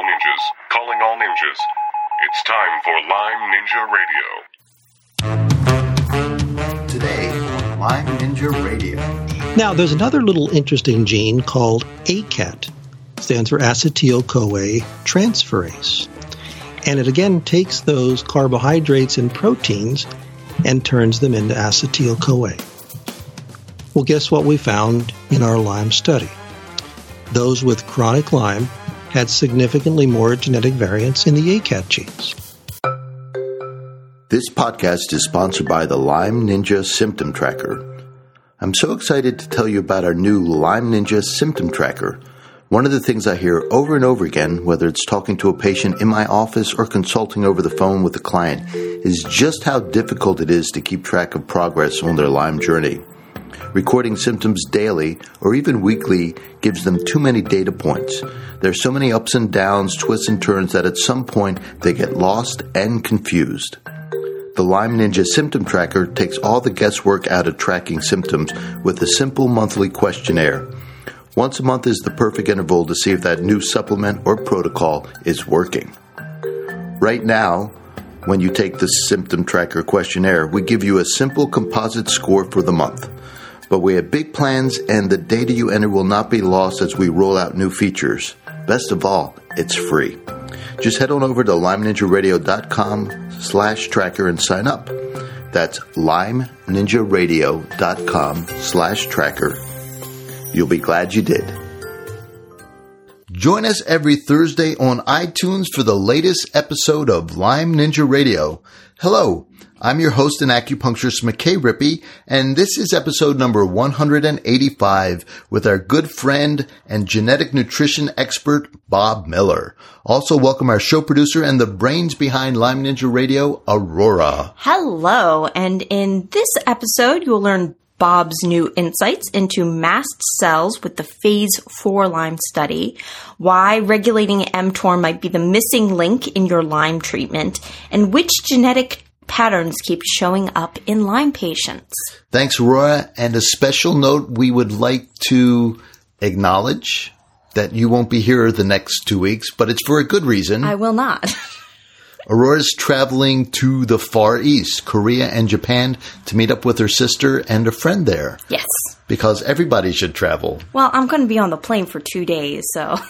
all ninjas, calling all ninjas. It's time for Lyme Ninja Radio. Today on Lyme Ninja Radio. Now, there's another little interesting gene called ACAT, stands for acetyl CoA transferase. And it again takes those carbohydrates and proteins and turns them into acetyl CoA. Well, guess what we found in our Lyme study? Those with chronic Lyme had significantly more genetic variants in the ACAT genes. This podcast is sponsored by the Lyme Ninja Symptom Tracker. I'm so excited to tell you about our new Lyme Ninja Symptom Tracker. One of the things I hear over and over again, whether it's talking to a patient in my office or consulting over the phone with a client, is just how difficult it is to keep track of progress on their Lyme journey. Recording symptoms daily or even weekly gives them too many data points. There's so many ups and downs, twists and turns that at some point they get lost and confused. The Lyme Ninja Symptom Tracker takes all the guesswork out of tracking symptoms with a simple monthly questionnaire. Once a month is the perfect interval to see if that new supplement or protocol is working. Right now, when you take the Symptom Tracker questionnaire, we give you a simple composite score for the month. But we have big plans, and the data you enter will not be lost as we roll out new features. Best of all, it's free. Just head on over to lymeninjaradio.com slash tracker and sign up. That's lymeninjaradio.com slash tracker. You'll be glad you did. Join us every Thursday on iTunes for the latest episode of Lyme Ninja Radio. Hello, I'm your host and acupuncturist McKay Rippey, and this is episode number 185 with our good friend and genetic nutrition expert, Bob Miller. Also welcome our show producer and the brains behind Lyme Ninja Radio, Aurora. Hello, and in this episode, you'll learn Bob's new insights into mast cells with the phase 4 Lyme study, why regulating mTOR might be the missing link in your Lyme treatment, and which genetic patterns keep showing up in Lyme patients. Thanks, Aurora. And a special note we would like to acknowledge that you won't be here the next two weeks, but it's for a good reason. I will not. Aurora's traveling to the Far East, Korea and Japan, to meet up with her sister and a friend there. Yes. Because everybody should travel. Well, I'm going to be on the plane for two days, so.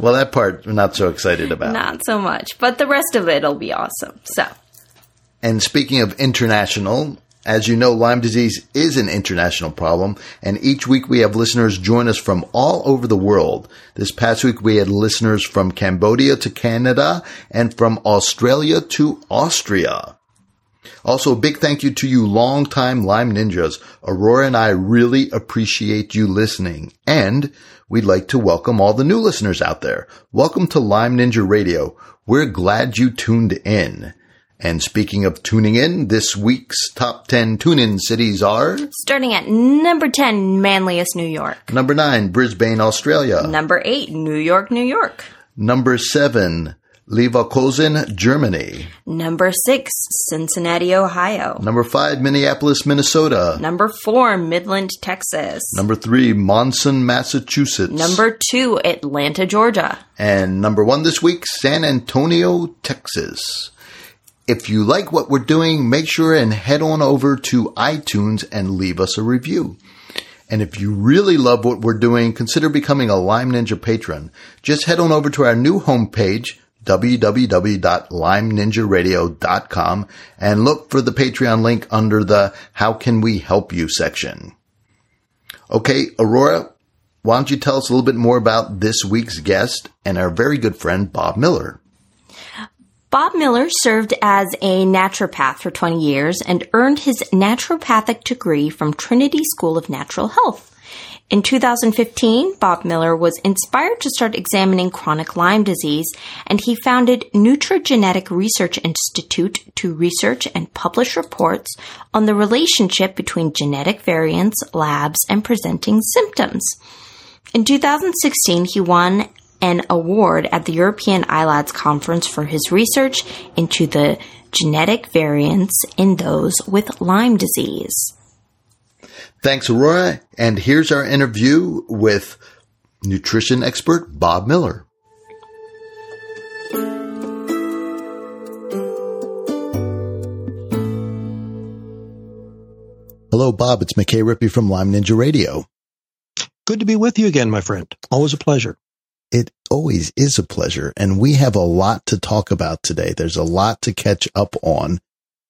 well, that part we're not so excited about. Not so much, but the rest of it will be awesome. So. And speaking of international, as you know, Lyme disease is an international problem, and each week we have listeners join us from all over the world. This past week we had listeners from Cambodia to Canada and from Australia to Austria. Also, a big thank you to you longtime Lyme ninjas. Aurora and I really appreciate you listening. And we'd like to welcome all the new listeners out there. Welcome to Lyme Ninja Radio. We're glad you tuned in. And speaking of tuning in, this week's top 10 tune in cities are starting at number 10, Manlius, New York. Number 9, Brisbane, Australia. Number 8, New York, New York. Number 7, Leverkusen, Germany. Number 6, Cincinnati, Ohio. Number 5, Minneapolis, Minnesota. Number 4, Midland, Texas. Number 3, Monson, Massachusetts. Number 2, Atlanta, Georgia. And number 1 this week, San Antonio, Texas. If you like what we're doing, make sure and head on over to iTunes and leave us a review. And if you really love what we're doing, consider becoming a Lyme Ninja patron. Just head on over to our new homepage, www.lymeninjaradio.com and look for the Patreon link under the How Can We Help You section. Okay, Aurora, why don't you tell us a little bit more about this week's guest and our very good friend, Bob Miller? Bob Miller served as a naturopath for 20 years and earned his naturopathic degree from Trinity School of Natural Health. In 2015, Bob Miller was inspired to start examining chronic Lyme disease, and he founded Nutrigenetic Research Institute to research and publish reports on the relationship between genetic variants, labs, and presenting symptoms. In 2016, he won an award at the European ILADS conference for his research into the genetic variants in those with Lyme disease. Thanks, Aurora. And here's our interview with nutrition expert Bob Miller. Hello, Bob. It's McKay Rippey from Lyme Ninja Radio. Good to be with you again, my friend. Always a pleasure. It always is a pleasure. And we have a lot to talk about today. There's a lot to catch up on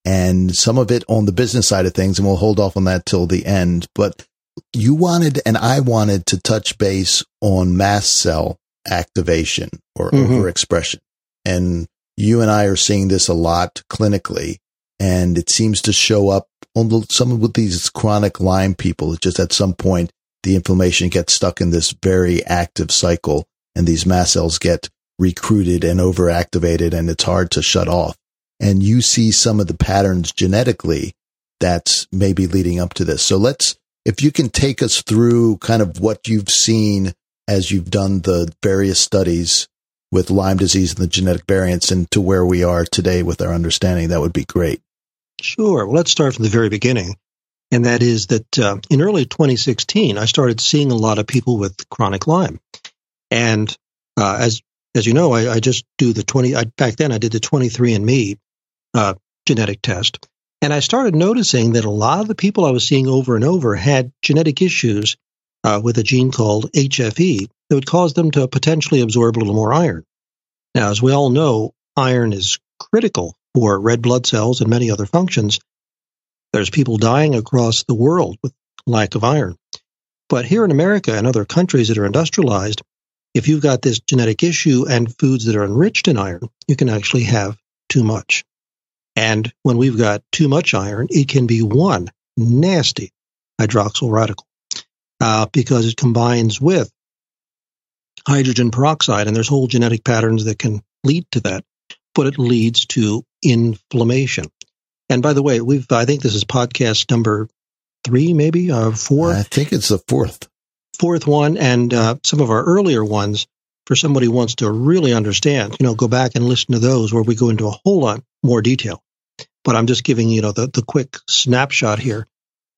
and some of it on the business side of things. And we'll hold off on that till the end. But you wanted and I wanted to touch base on mast cell activation or mm-hmm. overexpression. And you and I are seeing this a lot clinically. And it seems to show up on some of these chronic Lyme people. It's just at some point, the inflammation gets stuck in this very active cycle and these mast cells get recruited and overactivated and it's hard to shut off. And you see some of the patterns genetically that's maybe leading up to this. So let's, if you can take us through kind of what you've seen as you've done the various studies with Lyme disease and the genetic variants and to where we are today with our understanding, that would be great. Sure. Well, let's start from the very beginning. And that is that uh, in early 2016, I started seeing a lot of people with chronic Lyme. And uh, as as you know, I, I, just do the 20. I, back then, I did the 23andMe uh, genetic test, and I started noticing that a lot of the people I was seeing over and over had genetic issues uh, with a gene called HFE that would cause them to potentially absorb a little more iron. Now, as we all know, iron is critical for red blood cells and many other functions. There's people dying across the world with lack of iron. But here in America and other countries that are industrialized, if you've got this genetic issue and foods that are enriched in iron, you can actually have too much. And when we've got too much iron, it can be one nasty hydroxyl radical uh, because it combines with hydrogen peroxide, and there's whole genetic patterns that can lead to that, but it leads to inflammation. And by the way, we've I think this is podcast number three, maybe uh, four. I think it's the fourth fourth one and uh, some of our earlier ones for somebody who wants to really understand, you know, go back and listen to those where we go into a whole lot more detail. But I'm just giving, you know, the, the quick snapshot here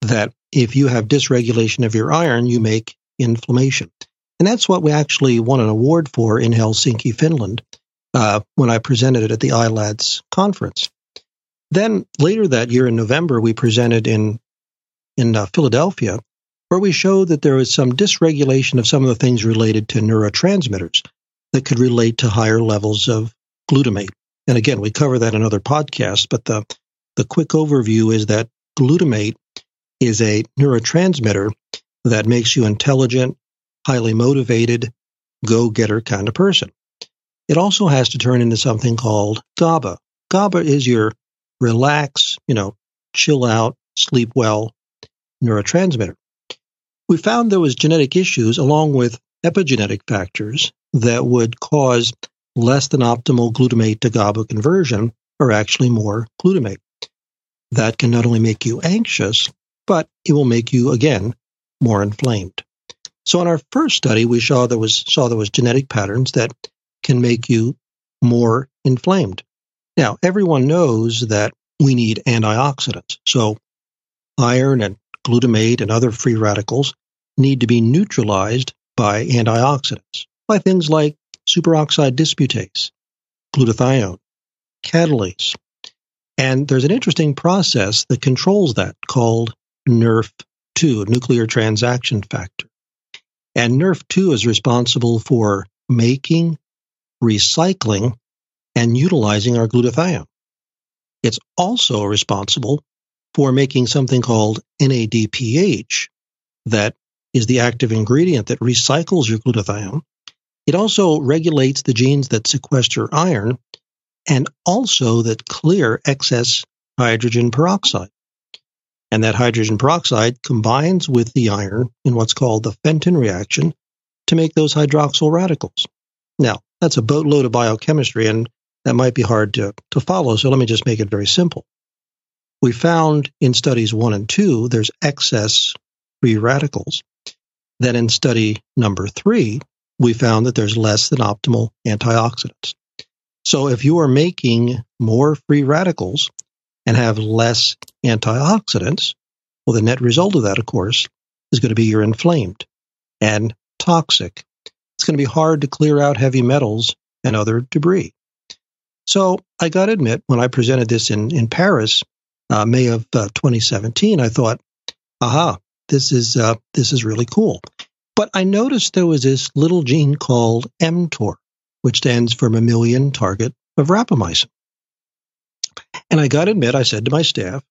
that if you have dysregulation of your iron, you make inflammation. And that's what we actually won an award for in Helsinki, Finland, uh, when I presented it at the ILADS conference. Then later that year in November, we presented in in uh, Philadelphia where we showed that there was some dysregulation of some of the things related to neurotransmitters that could relate to higher levels of glutamate. And again, we cover that in other podcasts, but the, the quick overview is that glutamate is a neurotransmitter that makes you intelligent, highly motivated, go getter kind of person. It also has to turn into something called GABA. GABA is your relax, you know, chill out, sleep well neurotransmitter we found there was genetic issues along with epigenetic factors that would cause less than optimal glutamate to GABA conversion or actually more glutamate. That can not only make you anxious, but it will make you again more inflamed. So in our first study, we saw there was saw there was genetic patterns that can make you more inflamed. Now, everyone knows that we need antioxidants. So iron and glutamate, and other free radicals need to be neutralized by antioxidants, by things like superoxide dismutase, glutathione, catalase. And there's an interesting process that controls that called NRF2, nuclear transaction factor. And NRF2 is responsible for making, recycling, and utilizing our glutathione. It's also responsible for making something called NADPH that is the active ingredient that recycles your glutathione. It also regulates the genes that sequester iron and also that clear excess hydrogen peroxide. And that hydrogen peroxide combines with the iron in what's called the Fenton reaction to make those hydroxyl radicals. Now, that's a boatload of biochemistry, and that might be hard to, to follow, so let me just make it very simple. We found in studies one and two, there's excess free radicals. Then in study number three, we found that there's less than optimal antioxidants. So if you are making more free radicals and have less antioxidants, well, the net result of that, of course, is going to be you're inflamed and toxic. It's going to be hard to clear out heavy metals and other debris. So I got to admit, when I presented this in, in Paris, uh, May of uh, 2017, I thought, aha, this is uh, this is really cool. But I noticed there was this little gene called mTOR, which stands for mammalian target of rapamycin. And I got to admit, I said to my staff,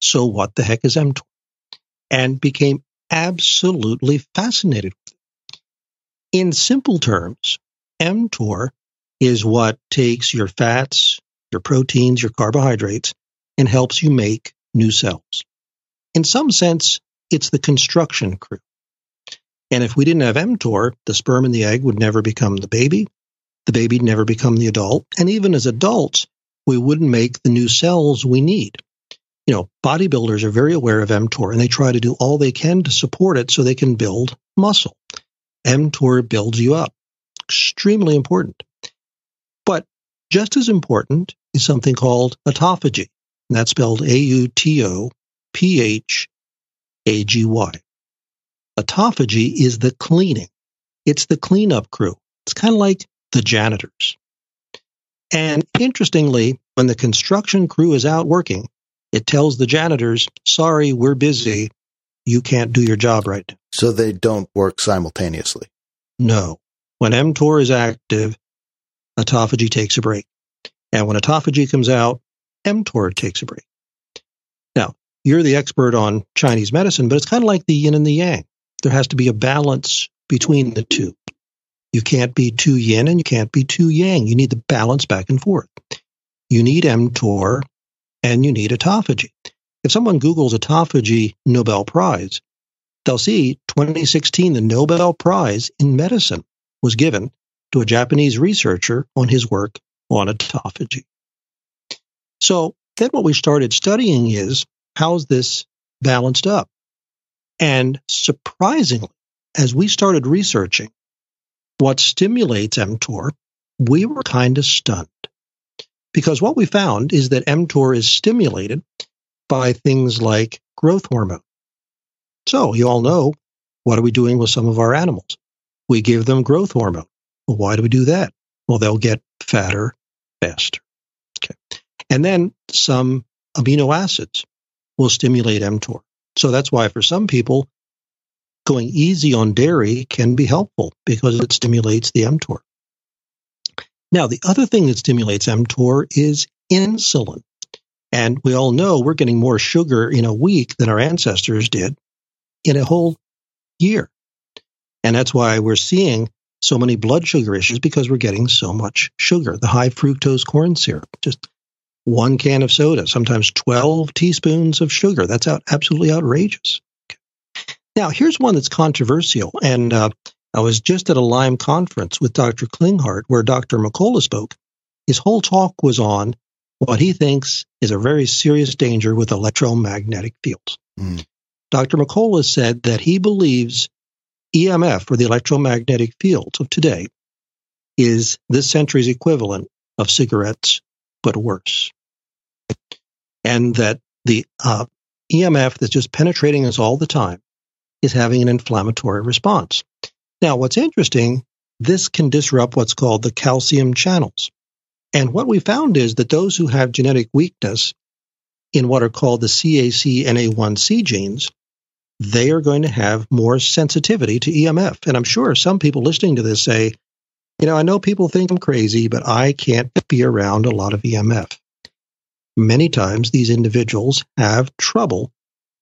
so what the heck is mTOR? And became absolutely fascinated with it. In simple terms, mTOR is what takes your fats, your proteins, your carbohydrates, and helps you make new cells. In some sense, it's the construction crew. And if we didn't have mTOR, the sperm and the egg would never become the baby. The baby'd never become the adult. And even as adults, we wouldn't make the new cells we need. You know, bodybuilders are very aware of mTOR and they try to do all they can to support it so they can build muscle. mTOR builds you up. Extremely important. But just as important is something called autophagy. And that's spelled A U T O P H A G Y. Autophagy is the cleaning. It's the cleanup crew. It's kind of like the janitors. And interestingly, when the construction crew is out working, it tells the janitors, sorry, we're busy. You can't do your job right now. So they don't work simultaneously. No. When mTOR is active, autophagy takes a break. And when autophagy comes out, mTOR takes a break. Now, you're the expert on Chinese medicine, but it's kind of like the yin and the yang. There has to be a balance between the two. You can't be too yin and you can't be too yang. You need the balance back and forth. You need mTOR and you need autophagy. If someone Googles autophagy Nobel Prize, they'll see 2016 the Nobel Prize in medicine was given to a Japanese researcher on his work on autophagy. So then what we started studying is how's this balanced up? And surprisingly, as we started researching what stimulates mTOR, we were kind of stunned. Because what we found is that mTOR is stimulated by things like growth hormone. So you all know what are we doing with some of our animals? We give them growth hormone. Well, why do we do that? Well, they'll get fatter faster. And then some amino acids will stimulate mTOR. So that's why for some people, going easy on dairy can be helpful because it stimulates the mTOR. Now, the other thing that stimulates mTOR is insulin. And we all know we're getting more sugar in a week than our ancestors did in a whole year. And that's why we're seeing so many blood sugar issues because we're getting so much sugar. The high fructose corn syrup, just one can of soda, sometimes 12 teaspoons of sugar. That's out, absolutely outrageous. Now, here's one that's controversial. And uh, I was just at a Lyme conference with Dr. Klinghardt where Dr. McCullough spoke. His whole talk was on what he thinks is a very serious danger with electromagnetic fields. Mm. Dr. McCullough said that he believes EMF, or the electromagnetic fields of today, is this century's equivalent of cigarettes, but worse. And that the uh, EMF that's just penetrating us all the time is having an inflammatory response. Now, what's interesting, this can disrupt what's called the calcium channels. And what we found is that those who have genetic weakness in what are called the CACNA1C genes they are going to have more sensitivity to EMF. And I'm sure some people listening to this say, you know, I know people think I'm crazy, but I can't be around a lot of EMF. Many times these individuals have trouble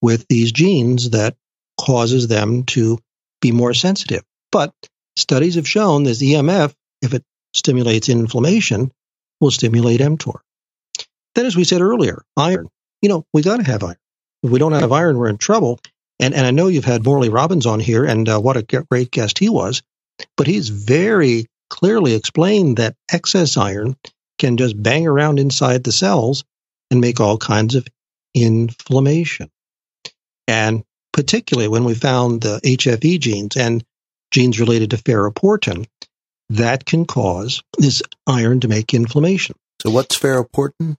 with these genes that causes them to be more sensitive. But studies have shown that EMF, if it stimulates inflammation, will stimulate mTOR. Then, as we said earlier, iron. You know, we got to have iron. If we don't have iron, we're in trouble. And, and I know you've had Morley Robbins on here, and uh, what a great guest he was. But he's very clearly explained that excess iron can just bang around inside the cells and make all kinds of inflammation. And particularly when we found the HFE genes and genes related to ferroportin, that can cause this iron to make inflammation. So, what's ferroportin?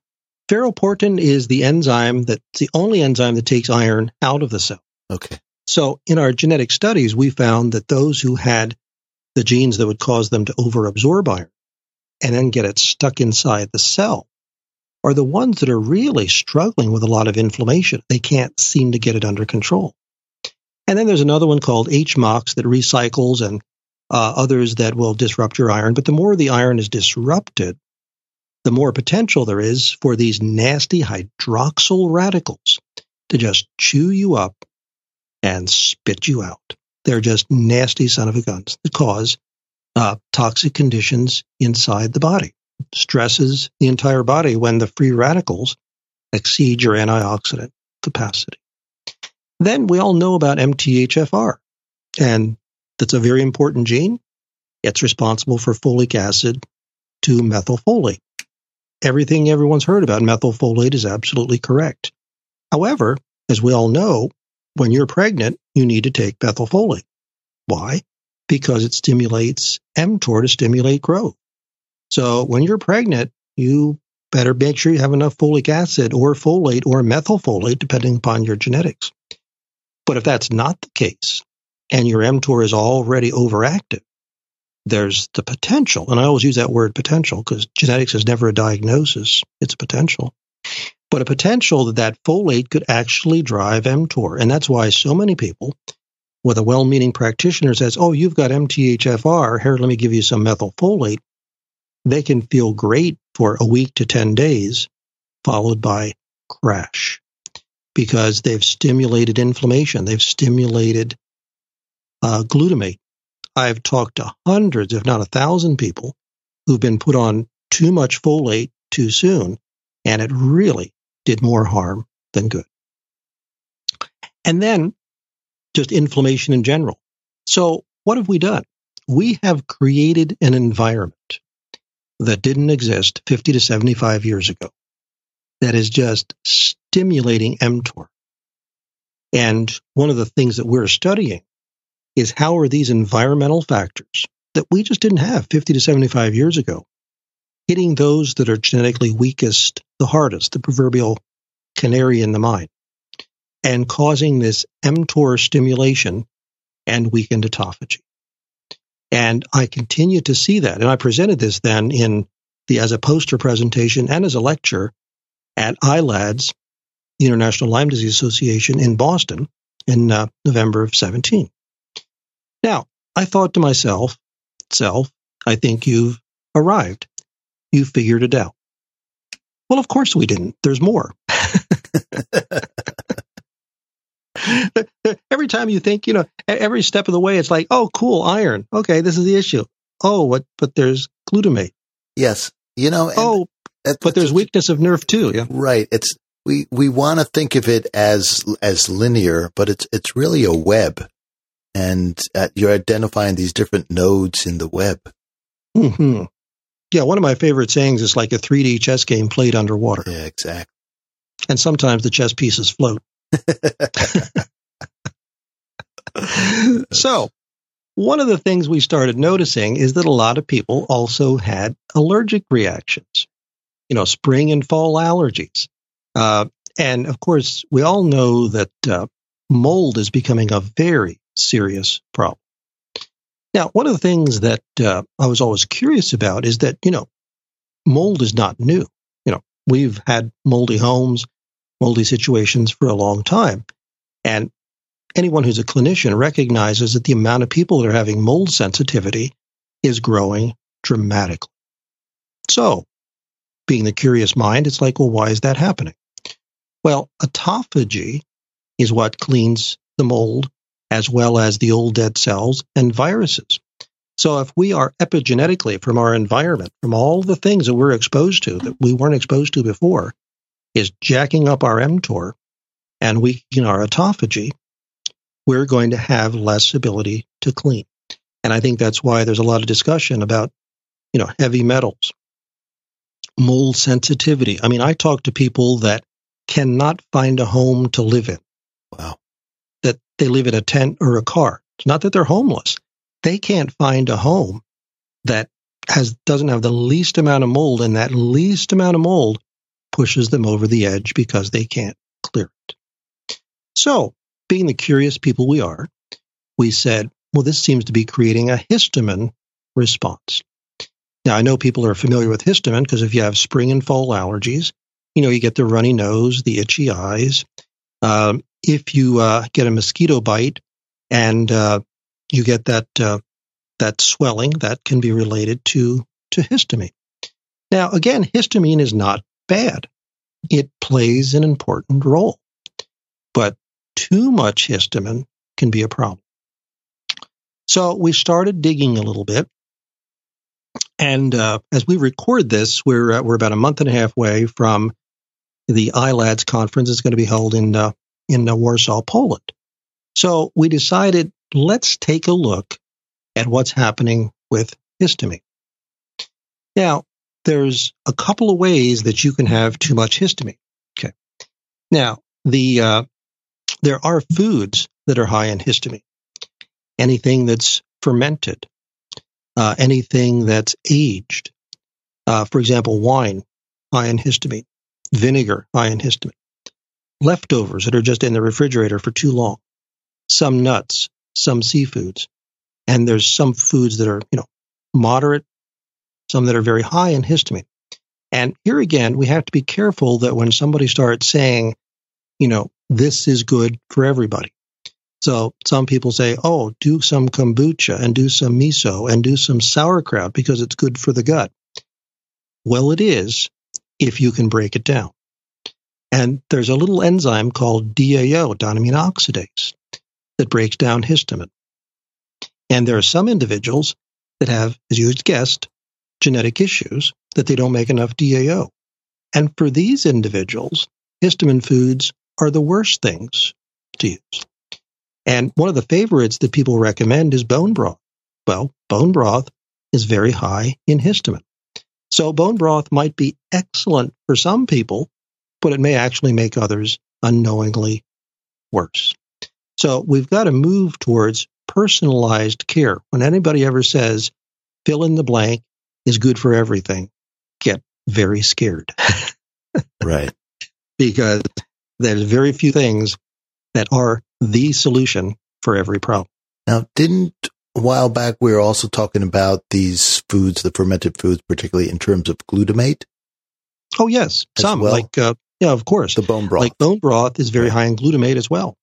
Ferroportin is the enzyme that's the only enzyme that takes iron out of the cell. Okay. So in our genetic studies, we found that those who had the genes that would cause them to overabsorb iron and then get it stuck inside the cell are the ones that are really struggling with a lot of inflammation. They can't seem to get it under control. And then there's another one called HMOX that recycles and uh, others that will disrupt your iron. But the more the iron is disrupted, the more potential there is for these nasty hydroxyl radicals to just chew you up and spit you out. They're just nasty son of a guns that cause uh, toxic conditions inside the body. Stresses the entire body when the free radicals exceed your antioxidant capacity. Then we all know about MTHFR, and that's a very important gene. It's responsible for folic acid to methylfolate. Everything everyone's heard about methylfolate is absolutely correct. However, as we all know, when you're pregnant, you need to take methylfolate. Why? Because it stimulates mTOR to stimulate growth. So when you're pregnant, you better make sure you have enough folic acid or folate or methylfolate, depending upon your genetics. But if that's not the case, and your mTOR is already overactive, there's the potential, and I always use that word potential because genetics is never a diagnosis, it's a potential. But a potential that that folate could actually drive mTOR. And that's why so many people with a well meaning practitioner says, Oh, you've got MTHFR. Here, let me give you some methylfolate. They can feel great for a week to 10 days, followed by crash because they've stimulated inflammation. They've stimulated uh, glutamate. I've talked to hundreds, if not a thousand people who've been put on too much folate too soon, and it really did more harm than good. And then just inflammation in general. So, what have we done? We have created an environment that didn't exist 50 to 75 years ago that is just stimulating mTOR. And one of the things that we're studying is how are these environmental factors that we just didn't have 50 to 75 years ago hitting those that are genetically weakest the hardest, the proverbial canary in the mine, and causing this mTOR stimulation and weakened autophagy. And I continue to see that. And I presented this then in the as a poster presentation and as a lecture at ILADS, the International Lyme Disease Association in Boston in uh, November of 17. Now, I thought to myself, self, I think you've arrived. You figured it out. Well, of course we didn't. There's more. every time you think, you know, every step of the way, it's like, oh, cool, iron. Okay, this is the issue. Oh, what? But there's glutamate. Yes, you know. oh, but there's weakness of nerve too. Yeah, right. It's we we want to think of it as as linear, but it's it's really a web, and uh, you're identifying these different nodes in the web. Hmm. Yeah, one of my favorite sayings is like a 3D chess game played underwater. Yeah, exactly. And sometimes the chess pieces float. so, one of the things we started noticing is that a lot of people also had allergic reactions, you know, spring and fall allergies. Uh, and of course, we all know that uh, mold is becoming a very serious problem. Now, one of the things that uh, I was always curious about is that, you know, mold is not new. You know, we've had moldy homes, moldy situations for a long time. And anyone who's a clinician recognizes that the amount of people that are having mold sensitivity is growing dramatically. So, being the curious mind, it's like, well, why is that happening? Well, autophagy is what cleans the mold as well as the old dead cells and viruses. So, if we are epigenetically from our environment, from all the things that we're exposed to that we weren't exposed to before, is jacking up our mTOR and weakening our autophagy, we're going to have less ability to clean. And I think that's why there's a lot of discussion about, you know, heavy metals, mold sensitivity. I mean, I talk to people that cannot find a home to live in. Wow. That they live in a tent or a car. It's not that they're homeless. They can't find a home that has doesn't have the least amount of mold and that least amount of mold pushes them over the edge because they can't clear it. So, being the curious people we are, we said, well, this seems to be creating a histamine response. Now, I know people are familiar with histamine because if you have spring and fall allergies, you know, you get the runny nose, the itchy eyes. Um, if you uh, get a mosquito bite and uh, you get that uh, that swelling that can be related to to histamine. Now, again, histamine is not bad; it plays an important role, but too much histamine can be a problem. So we started digging a little bit, and uh, as we record this, we're uh, we're about a month and a half away from the ILADS conference. It's going to be held in uh, in uh, Warsaw, Poland. So we decided let's take a look at what's happening with histamine. Now, there's a couple of ways that you can have too much histamine. Okay. Now, the uh, there are foods that are high in histamine. Anything that's fermented, uh, anything that's aged. Uh, for example, wine, high in histamine. Vinegar, high in histamine. Leftovers that are just in the refrigerator for too long. Some nuts, some seafoods, and there's some foods that are, you know, moderate, some that are very high in histamine. And here again, we have to be careful that when somebody starts saying, you know, this is good for everybody. So some people say, oh, do some kombucha and do some miso and do some sauerkraut because it's good for the gut. Well, it is if you can break it down. And there's a little enzyme called DAO, diamine oxidase, that breaks down histamine. And there are some individuals that have, as you guessed, genetic issues that they don't make enough DAO. And for these individuals, histamine foods are the worst things to use. And one of the favorites that people recommend is bone broth. Well, bone broth is very high in histamine. So bone broth might be excellent for some people, but it may actually make others unknowingly worse. So we've got to move towards personalized care. When anybody ever says, fill in the blank is good for everything, get very scared. right. Because there's very few things that are the solution for every problem. Now, didn't a while back we were also talking about these foods, the fermented foods, particularly in terms of glutamate? Oh, yes. Some, well? like, uh, yeah, of course. The bone broth. Like bone broth is very high in glutamate as well.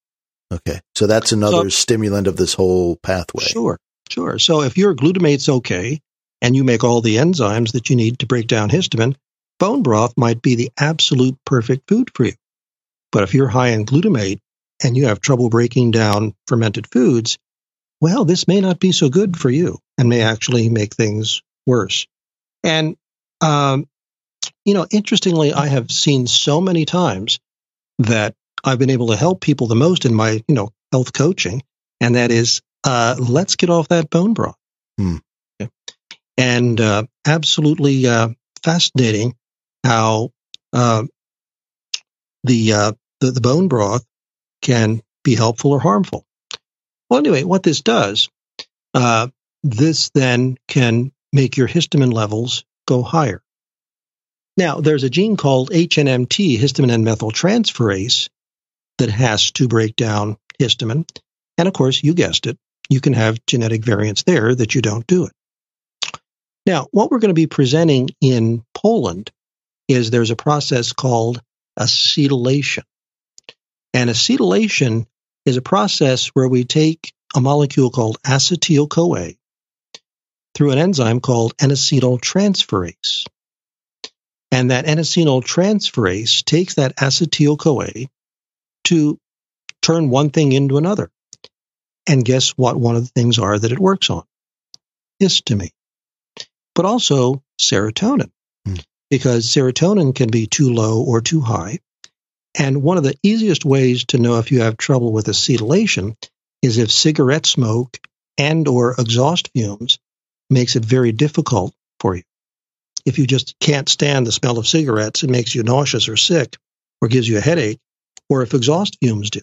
Okay. So that's another so, stimulant of this whole pathway. Sure. Sure. So if your glutamate's okay and you make all the enzymes that you need to break down histamine, bone broth might be the absolute perfect food for you. But if you're high in glutamate and you have trouble breaking down fermented foods, well, this may not be so good for you and may actually make things worse. And, um, you know, interestingly, I have seen so many times that I've been able to help people the most in my, you know, health coaching, and that is, uh, let's get off that bone broth. Hmm. And uh, absolutely uh, fascinating how uh, the, uh, the the bone broth can be helpful or harmful. Well, anyway, what this does, uh, this then can make your histamine levels go higher. Now, there's a gene called HNMT, histamine N-methyltransferase, that has to break down histamine. And of course, you guessed it, you can have genetic variants there that you don't do it. Now, what we're going to be presenting in Poland is there's a process called acetylation. And acetylation is a process where we take a molecule called acetyl CoA through an enzyme called N-acetyltransferase. And that N-acetyltransferase takes that acetyl CoA to turn one thing into another. And guess what one of the things are that it works on? Histamine. But also serotonin. Hmm. Because serotonin can be too low or too high. And one of the easiest ways to know if you have trouble with acetylation is if cigarette smoke and or exhaust fumes makes it very difficult for you. If you just can't stand the smell of cigarettes, it makes you nauseous or sick or gives you a headache, or if exhaust fumes do.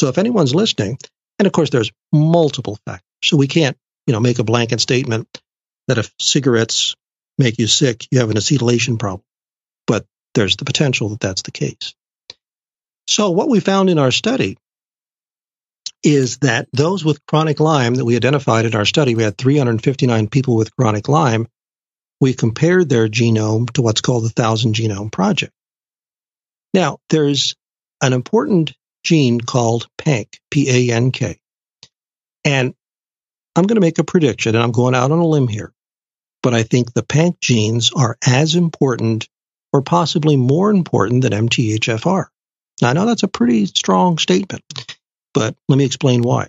So if anyone's listening, and of course there's multiple factors, so we can't, you know, make a blanket statement that if cigarettes make you sick, you have an acetylation problem. But there's the potential that that's the case. So what we found in our study is that those with chronic Lyme that we identified in our study, we had 359 people with chronic Lyme. We compared their genome to what's called the Thousand Genome Project. Now, there's an important gene called PANK, P A N K. And I'm going to make a prediction, and I'm going out on a limb here, but I think the PANK genes are as important or possibly more important than MTHFR. Now, I know that's a pretty strong statement, but let me explain why.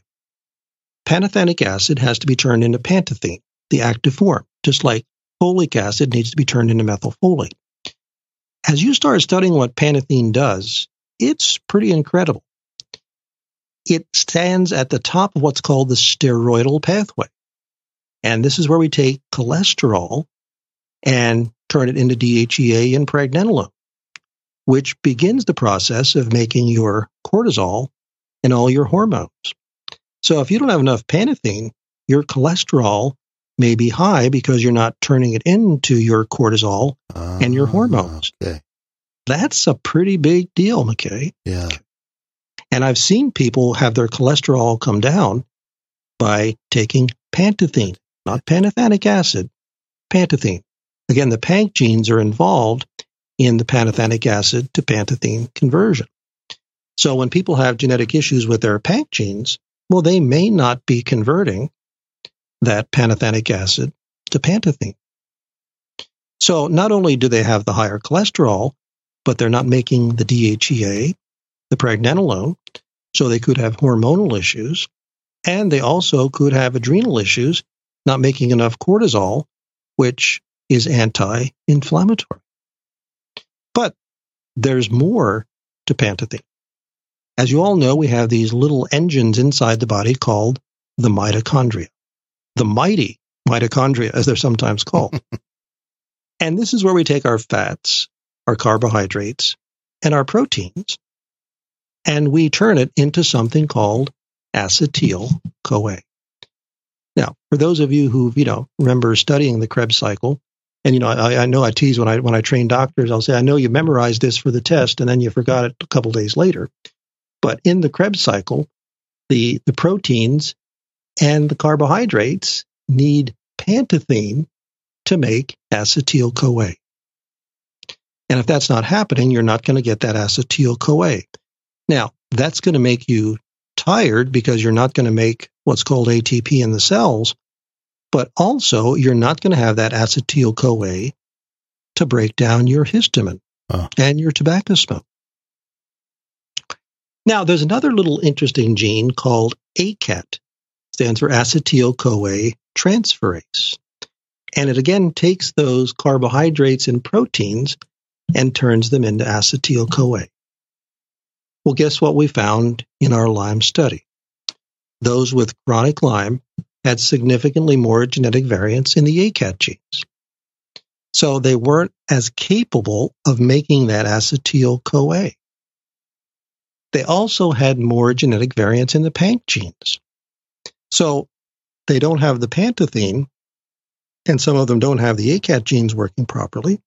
Pantothenic acid has to be turned into pantethine, the active form, just like folic acid needs to be turned into methylfolate. As you start studying what pantethine does, it's pretty incredible. It stands at the top of what's called the steroidal pathway. And this is where we take cholesterol and turn it into DHEA and pregnenolone, which begins the process of making your cortisol and all your hormones. So if you don't have enough pantethine, your cholesterol may be high because you're not turning it into your cortisol uh, and your hormones. Okay. That's a pretty big deal, McKay. Yeah. And I've seen people have their cholesterol come down by taking pantethine, not pantothenic acid, pantethine. Again, the PANK genes are involved in the pantothenic acid to pantethine conversion. So when people have genetic issues with their PANK genes, well, they may not be converting that pantothenic acid to pantethine. So not only do they have the higher cholesterol, but they're not making the DHEA, the pregnenolone, so they could have hormonal issues, and they also could have adrenal issues, not making enough cortisol, which is anti inflammatory. But there's more to pantethine. As you all know, we have these little engines inside the body called the mitochondria, the mighty mitochondria, as they're sometimes called. and this is where we take our fats, our carbohydrates, and our proteins, and we turn it into something called acetyl CoA. Now, for those of you who you know remember studying the Krebs cycle, and you know I, I, know I tease when I when I train doctors, I'll say I know you memorized this for the test, and then you forgot it a couple days later. But in the Krebs cycle, the the proteins and the carbohydrates need pantethine to make acetyl CoA. And if that's not happening, you're not going to get that acetyl CoA. Now, that's going to make you tired because you're not going to make what's called ATP in the cells, but also you're not going to have that acetyl CoA to break down your histamine and your tobacco smoke. Now, there's another little interesting gene called ACAT, stands for acetyl CoA transferase. And it again takes those carbohydrates and proteins and turns them into acetyl CoA. Well, guess what we found in our Lyme study? Those with chronic Lyme had significantly more genetic variants in the ACAT genes. So they weren't as capable of making that acetyl CoA. They also had more genetic variants in the PANK genes. So they don't have the pantethine, and some of them don't have the ACAT genes working properly.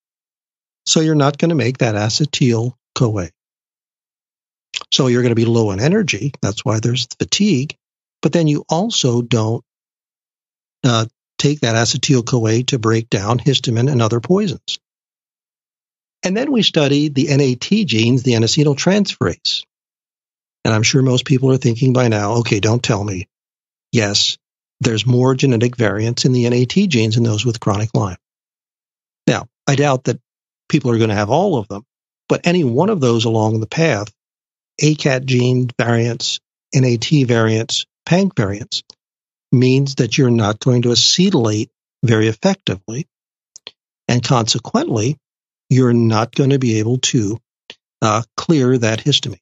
So you're not going to make that acetyl CoA. So you're going to be low in energy. That's why there's fatigue. But then you also don't uh, take that acetyl CoA to break down histamine and other poisons. And then we studied the NAT genes, the N-acetyltransferase. And I'm sure most people are thinking by now, okay, don't tell me. Yes, there's more genetic variants in the NAT genes than those with chronic Lyme. Now, I doubt that people are going to have all of them, but any one of those along the path, ACAT gene variants, NAT variants, PANK variants, means that you're not going to acetylate very effectively. And consequently, you're not going to be able to uh, clear that histamine.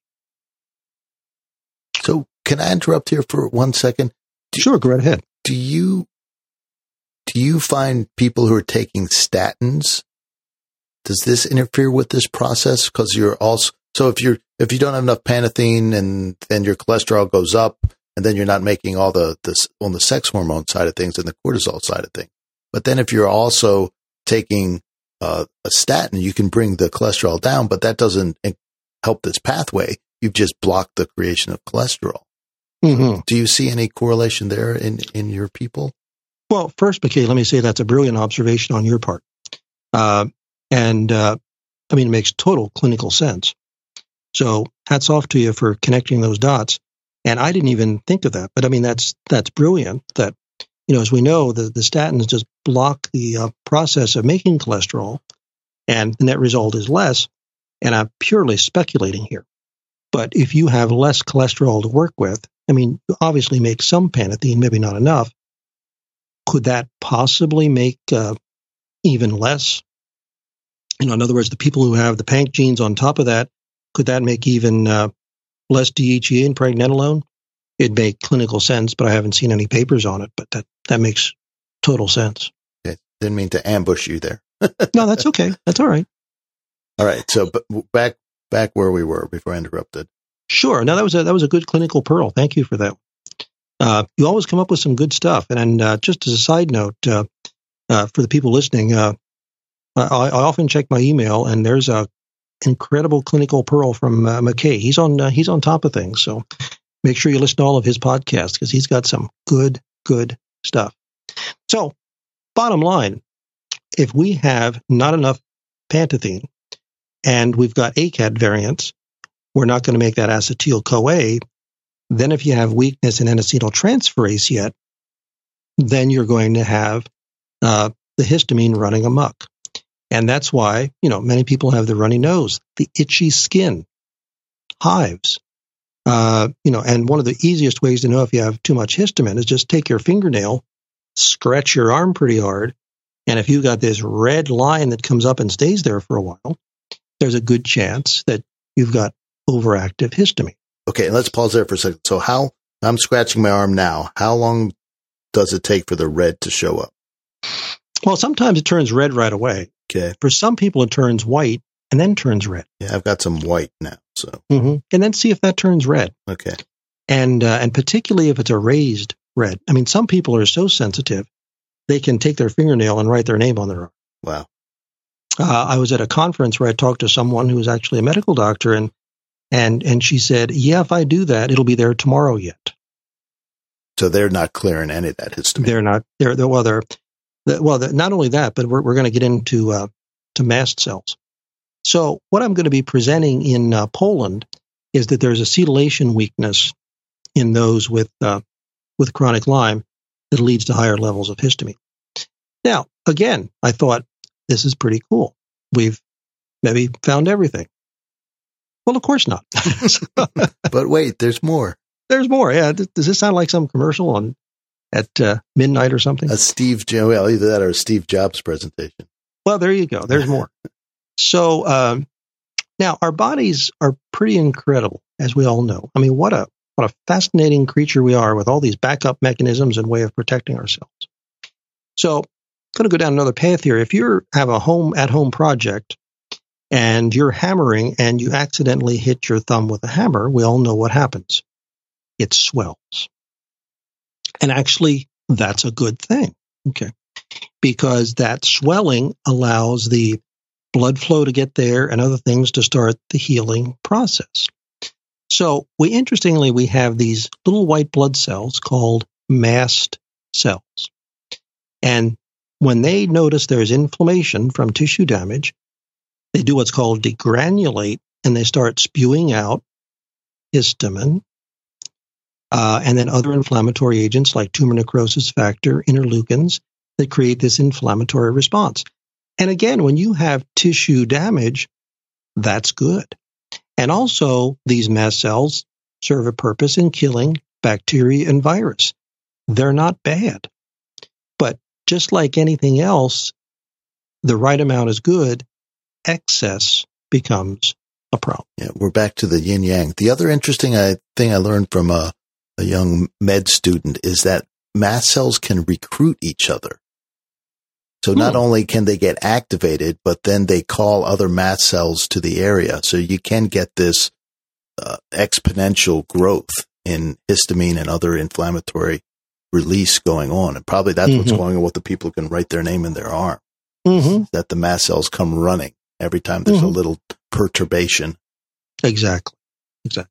So, can I interrupt here for one second? Do, sure, go right ahead. Do you do you find people who are taking statins does this interfere with this process? Because you're also so if you're if you don't have enough pantethine and then your cholesterol goes up, and then you're not making all the this on the sex hormone side of things and the cortisol side of things. But then if you're also taking uh, a statin, you can bring the cholesterol down, but that doesn't help this pathway. You've just blocked the creation of cholesterol. Mm-hmm. Do you see any correlation there in in your people? Well, first, McKay, let me say that's a brilliant observation on your part. Uh, and uh, I mean, it makes total clinical sense. So hats off to you for connecting those dots. And I didn't even think of that. But I mean, that's, that's brilliant that, you know, as we know, the, the statins just block the uh, process of making cholesterol and the net result is less. And I'm purely speculating here. But if you have less cholesterol to work with, I mean, you obviously make some pantethine, maybe not enough. Could that possibly make uh, even less? You know, in other words, the people who have the PANK genes on top of that, could that make even uh, less DHEA in pregnenolone? It'd make clinical sense, but I haven't seen any papers on it. But that that makes total sense. Okay. Didn't mean to ambush you there. no, that's okay. That's all right. All right. So, back back where we were before I interrupted. Sure. Now that was a that was a good clinical pearl. Thank you for that. Uh, you always come up with some good stuff. And, and uh, just as a side note, uh, uh for the people listening, uh, I, I, often check my email, and there's a incredible clinical pearl from uh, McKay. He's on he's on top of things. So make sure you listen to all of his podcasts because he's got some good good stuff. So, bottom line, if we have not enough pantethine and we've got ACAT variants, we're not going to make that acetyl CoA. Then, if you have weakness in N-acetyltransferase yet, then you're going to have uh, the histamine running amok. And that's why, you know, many people have the runny nose, the itchy skin, hives. Uh, you know, and one of the easiest ways to know if you have too much histamine is just take your fingernail, scratch your arm pretty hard, and if you've got this red line that comes up and stays there for a while, there's a good chance that you've got overactive histamine. Okay, let's pause there for a second. So, how I'm scratching my arm now, how long does it take for the red to show up? Well, sometimes it turns red right away. Okay. For some people, it turns white and then turns red. Yeah, I've got some white now. So, mm-hmm. and then see if that turns red. Okay. And uh, and particularly if it's a raised red. I mean, some people are so sensitive they can take their fingernail and write their name on their arm. Wow. Uh, I was at a conference where I talked to someone who was actually a medical doctor, and and and she said, "Yeah, if I do that, it'll be there tomorrow yet." So they're not clearing any of that histamine. They're not. They're, they're well. They're well. They're, not only that, but we're we're going to get into uh, to mast cells. So what I'm going to be presenting in uh, Poland is that there's acetylation weakness in those with uh, with chronic Lyme that leads to higher levels of histamine. Now, again, I thought this is pretty cool. We've maybe found everything. Well, of course not. but wait, there's more. There's more. Yeah. Does this sound like some commercial on at uh, midnight or something? A Steve, well, either that or a Steve Jobs presentation. Well, there you go. There's more. so um, now our bodies are pretty incredible, as we all know. I mean, what a what a fascinating creature we are with all these backup mechanisms and way of protecting ourselves. So, I'm going to go down another path here. If you have a home at home project and you're hammering and you accidentally hit your thumb with a hammer, we all know what happens. It swells. And actually, that's a good thing. Okay. Because that swelling allows the blood flow to get there and other things to start the healing process. So we interestingly we have these little white blood cells called mast cells. And when they notice there's inflammation from tissue damage, they do what's called degranulate and they start spewing out histamine uh, and then other inflammatory agents like tumor necrosis factor, interleukins that create this inflammatory response. And again, when you have tissue damage, that's good. And also, these mast cells serve a purpose in killing bacteria and virus. They're not bad. But just like anything else, the right amount is good, excess becomes a problem. Yeah, we're back to the yin yang. The other interesting uh, thing I learned from a, a young med student is that mast cells can recruit each other. So not hmm. only can they get activated, but then they call other mast cells to the area. So you can get this uh, exponential growth in histamine and other inflammatory release going on. And probably that's mm-hmm. what's going on with the people who can write their name in their arm. Mm-hmm. That the mast cells come running every time there's mm-hmm. a little perturbation. Exactly. Exactly.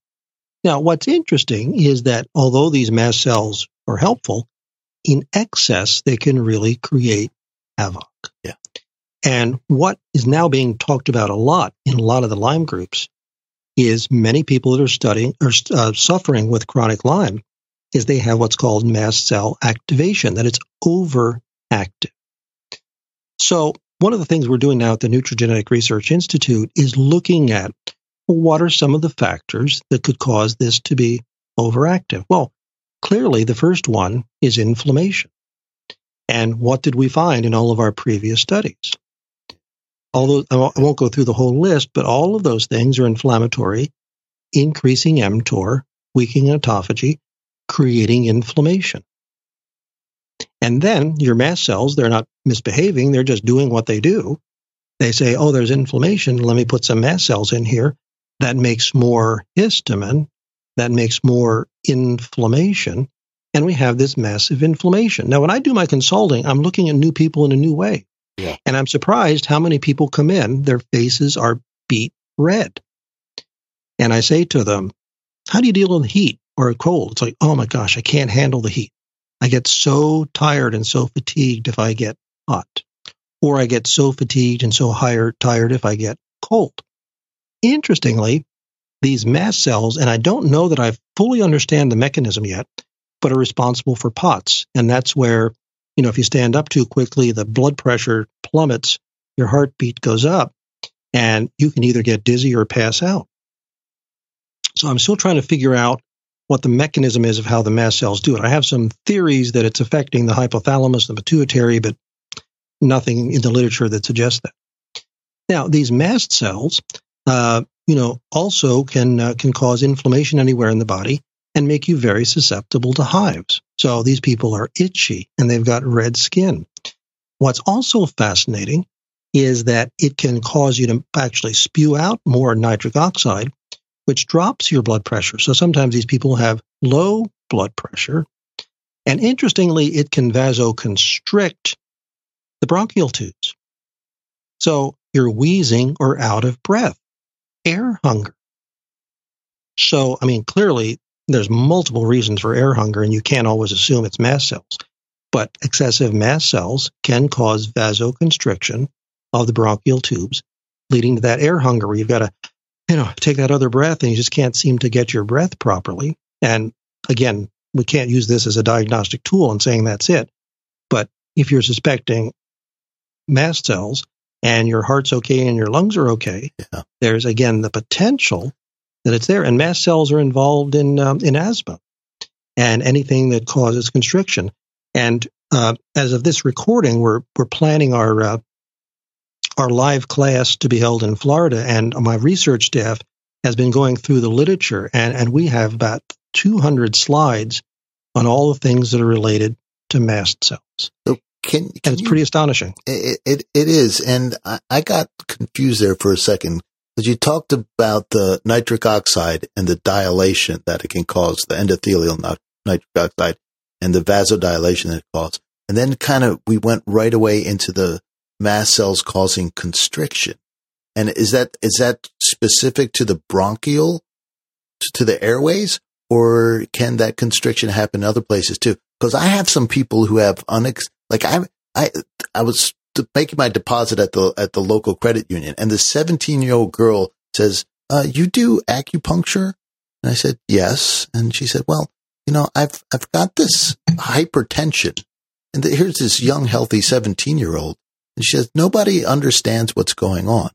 Now, what's interesting is that although these mast cells are helpful, in excess, they can really create havoc. Yeah. And what is now being talked about a lot in a lot of the Lyme groups is many people that are studying or uh, suffering with chronic Lyme is they have what's called mast cell activation, that it's overactive. So one of the things we're doing now at the Nutrigenetic Research Institute is looking at what are some of the factors that could cause this to be overactive? Well, clearly the first one is inflammation. And what did we find in all of our previous studies? Although I won't go through the whole list, but all of those things are inflammatory, increasing mTOR, weakening autophagy, creating inflammation. And then your mast cells, they're not misbehaving, they're just doing what they do. They say, oh, there's inflammation, let me put some mast cells in here. That makes more histamine, that makes more inflammation, and we have this massive inflammation. Now, when I do my consulting, I'm looking at new people in a new way. Yeah. And I'm surprised how many people come in, their faces are beet red. And I say to them, How do you deal with heat or a cold? It's like, Oh my gosh, I can't handle the heat. I get so tired and so fatigued if I get hot, or I get so fatigued and so higher, tired if I get cold. Interestingly, these mast cells, and I don't know that I fully understand the mechanism yet, but are responsible for POTS. And that's where, you know, if you stand up too quickly, the blood pressure plummets, your heartbeat goes up, and you can either get dizzy or pass out. So I'm still trying to figure out what the mechanism is of how the mast cells do it. I have some theories that it's affecting the hypothalamus, the pituitary, but nothing in the literature that suggests that. Now, these mast cells, uh, you know, also can uh, can cause inflammation anywhere in the body and make you very susceptible to hives. So these people are itchy and they've got red skin. What's also fascinating is that it can cause you to actually spew out more nitric oxide, which drops your blood pressure. So sometimes these people have low blood pressure. And interestingly, it can vasoconstrict the bronchial tubes. So you're wheezing or out of breath, air hunger. So, I mean, clearly there's multiple reasons for air hunger, and you can't always assume it's mast cells. But excessive mast cells can cause vasoconstriction of the bronchial tubes, leading to that air hunger where you've got to, you know, take that other breath and you just can't seem to get your breath properly. And again, we can't use this as a diagnostic tool and saying that's it. But if you're suspecting mast cells and your heart's okay and your lungs are okay, yeah. there's again the potential that it's there. And mast cells are involved in um, in asthma and anything that causes constriction. And uh, as of this recording, we're we're planning our uh, our live class to be held in Florida, and my research staff has been going through the literature, and, and we have about 200 slides on all the things that are related to mast cells. So can, can and it's you, pretty astonishing. It, it, it is. And I, I got confused there for a second because you talked about the nitric oxide and the dilation that it can cause, the endothelial nitric oxide and the vasodilation that it causes. And then kind of we went right away into the mast cells causing constriction. And is that is that specific to the bronchial, to the airways, or can that constriction happen in other places too? Because I have some people who have unex like I I I was making my deposit at the at the local credit union, and the 17 year old girl says, uh, "You do acupuncture?" And I said, "Yes." And she said, "Well, you know, I've I've got this hypertension, and the, here's this young, healthy 17 year old." And she says, "Nobody understands what's going on."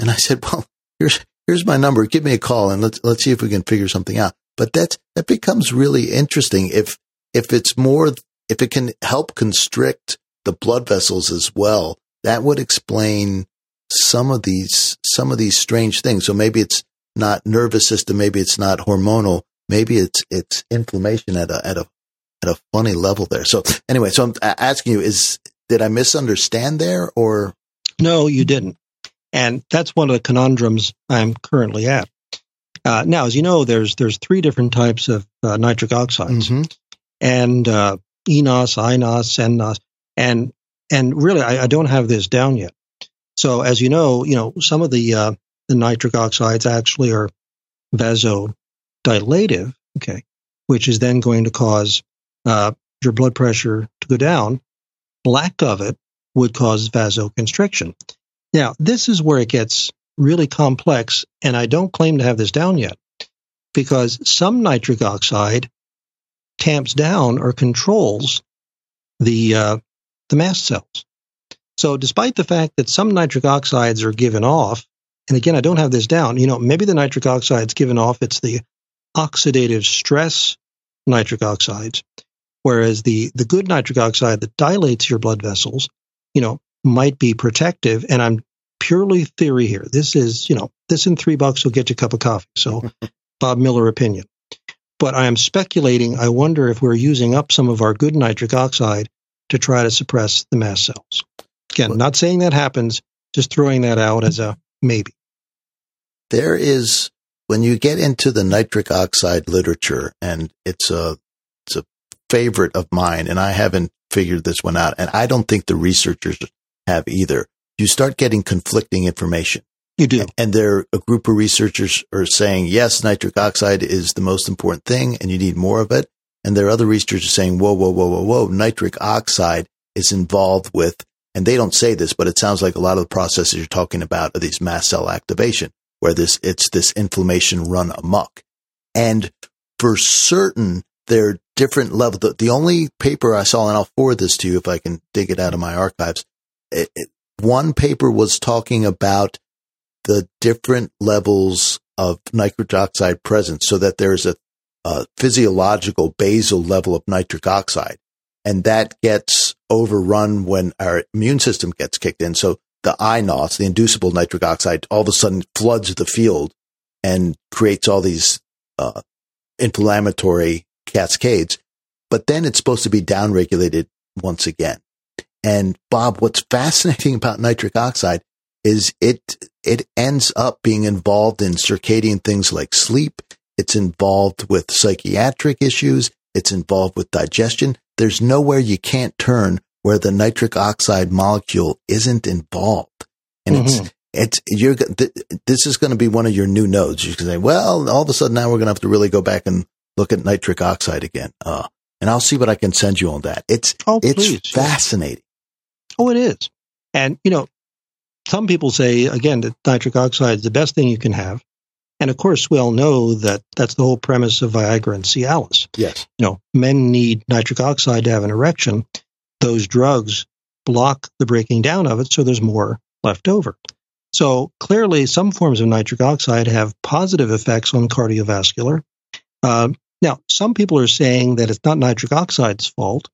And I said, "Well, here's here's my number. Give me a call, and let's let's see if we can figure something out." But that's that becomes really interesting if if it's more if it can help constrict the blood vessels as well, that would explain some of these some of these strange things. So maybe it's not nervous system, maybe it's not hormonal, maybe it's it's inflammation at a at a at a funny level there. So anyway, so I'm asking you: Is did I misunderstand there, or no? You didn't, and that's one of the conundrums I'm currently at. Uh, now, as you know, there's there's three different types of uh, nitric oxides, mm-hmm. and uh, eNOS, iNOS, nNOS. And and really, I, I, don't have this down yet. So as you know, you know some of the uh, the nitric oxides actually are vasodilative, okay, which is then going to cause uh, your blood pressure to go down. Lack of it would cause vasoconstriction. Now, this is where it gets really complex, and I don't claim to have this down yet because some nitric oxide tamps down or controls the uh, the mast cells. So, despite the fact that some nitric oxides are given off, and again, I don't have this down. You know, maybe the nitric oxide's given off. It's the oxidative stress nitric oxides, whereas the the good nitric oxide that dilates your blood vessels, you know, might be protective. And I'm purely theory here. This is, you know, this in three bucks will get you a cup of coffee. So, Bob Miller opinion. But I am speculating. I wonder if we're using up some of our good nitric oxide to try to suppress the mast cells. Again, not saying that happens, just throwing that out as a maybe. There is when you get into the nitric oxide literature, and it's a it's a favorite of mine, and I haven't figured this one out, and I don't think the researchers have either. You start getting conflicting information. You do. And there, a group of researchers are saying, yes, nitric oxide is the most important thing and you need more of it. And there are other researchers saying, whoa, whoa, whoa, whoa, whoa, nitric oxide is involved with, and they don't say this, but it sounds like a lot of the processes you're talking about are these mast cell activation, where this, it's this inflammation run amok. And for certain, there are different levels. The, the only paper I saw, and I'll forward this to you if I can dig it out of my archives. It, it, one paper was talking about the different levels of nitric oxide presence so that there's a, a physiological basal level of nitric oxide. And that gets overrun when our immune system gets kicked in. So the iNOS, the inducible nitric oxide, all of a sudden floods the field and creates all these uh, inflammatory cascades. But then it's supposed to be downregulated once again. And Bob, what's fascinating about nitric oxide is it it ends up being involved in circadian things like sleep. It's involved with psychiatric issues. It's involved with digestion. There's nowhere you can't turn where the nitric oxide molecule isn't involved. And mm-hmm. it's, it's, you're, th- this is going to be one of your new nodes. You can say, well, all of a sudden now we're going to have to really go back and look at nitric oxide again. Uh, and I'll see what I can send you on that. It's, oh, it's please. fascinating. Oh, it is. And, you know, some people say, again, that nitric oxide is the best thing you can have. And of course, we all know that that's the whole premise of Viagra and Cialis. Yes. You know, men need nitric oxide to have an erection. Those drugs block the breaking down of it, so there's more left over. So clearly, some forms of nitric oxide have positive effects on cardiovascular. Uh, now, some people are saying that it's not nitric oxide's fault.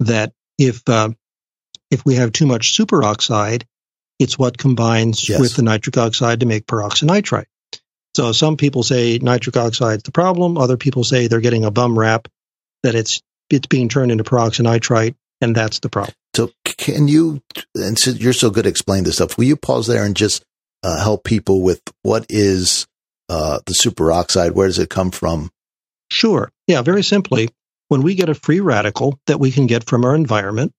That if uh, if we have too much superoxide, it's what combines yes. with the nitric oxide to make peroxynitrite. So some people say nitric oxide is the problem. Other people say they're getting a bum rap that it's it's being turned into peroxynitrite, and that's the problem. So can you? And so you're so good at explaining this stuff. Will you pause there and just uh, help people with what is uh, the superoxide? Where does it come from? Sure. Yeah. Very simply, when we get a free radical that we can get from our environment,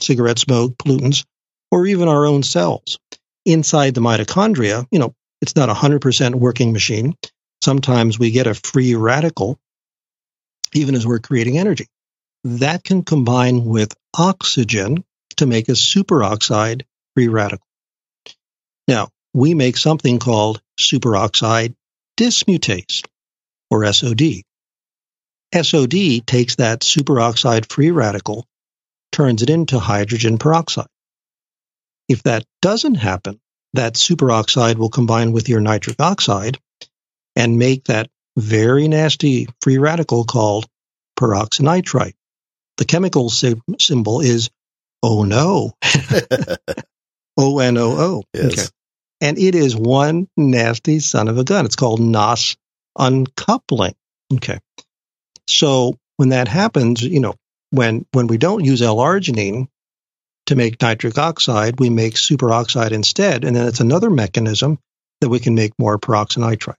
cigarette smoke, pollutants, or even our own cells. Inside the mitochondria, you know, it's not a 100% working machine. Sometimes we get a free radical, even as we're creating energy. That can combine with oxygen to make a superoxide free radical. Now, we make something called superoxide dismutase, or SOD. SOD takes that superoxide free radical, turns it into hydrogen peroxide. If that doesn't happen, that superoxide will combine with your nitric oxide and make that very nasty free radical called peroxynitrite. The chemical symbol is no. O N O O. Okay. And it is one nasty son of a gun. It's called NOS uncoupling. Okay. So when that happens, you know, when when we don't use L-arginine, to make nitric oxide, we make superoxide instead. And then it's another mechanism that we can make more peroxynitrite.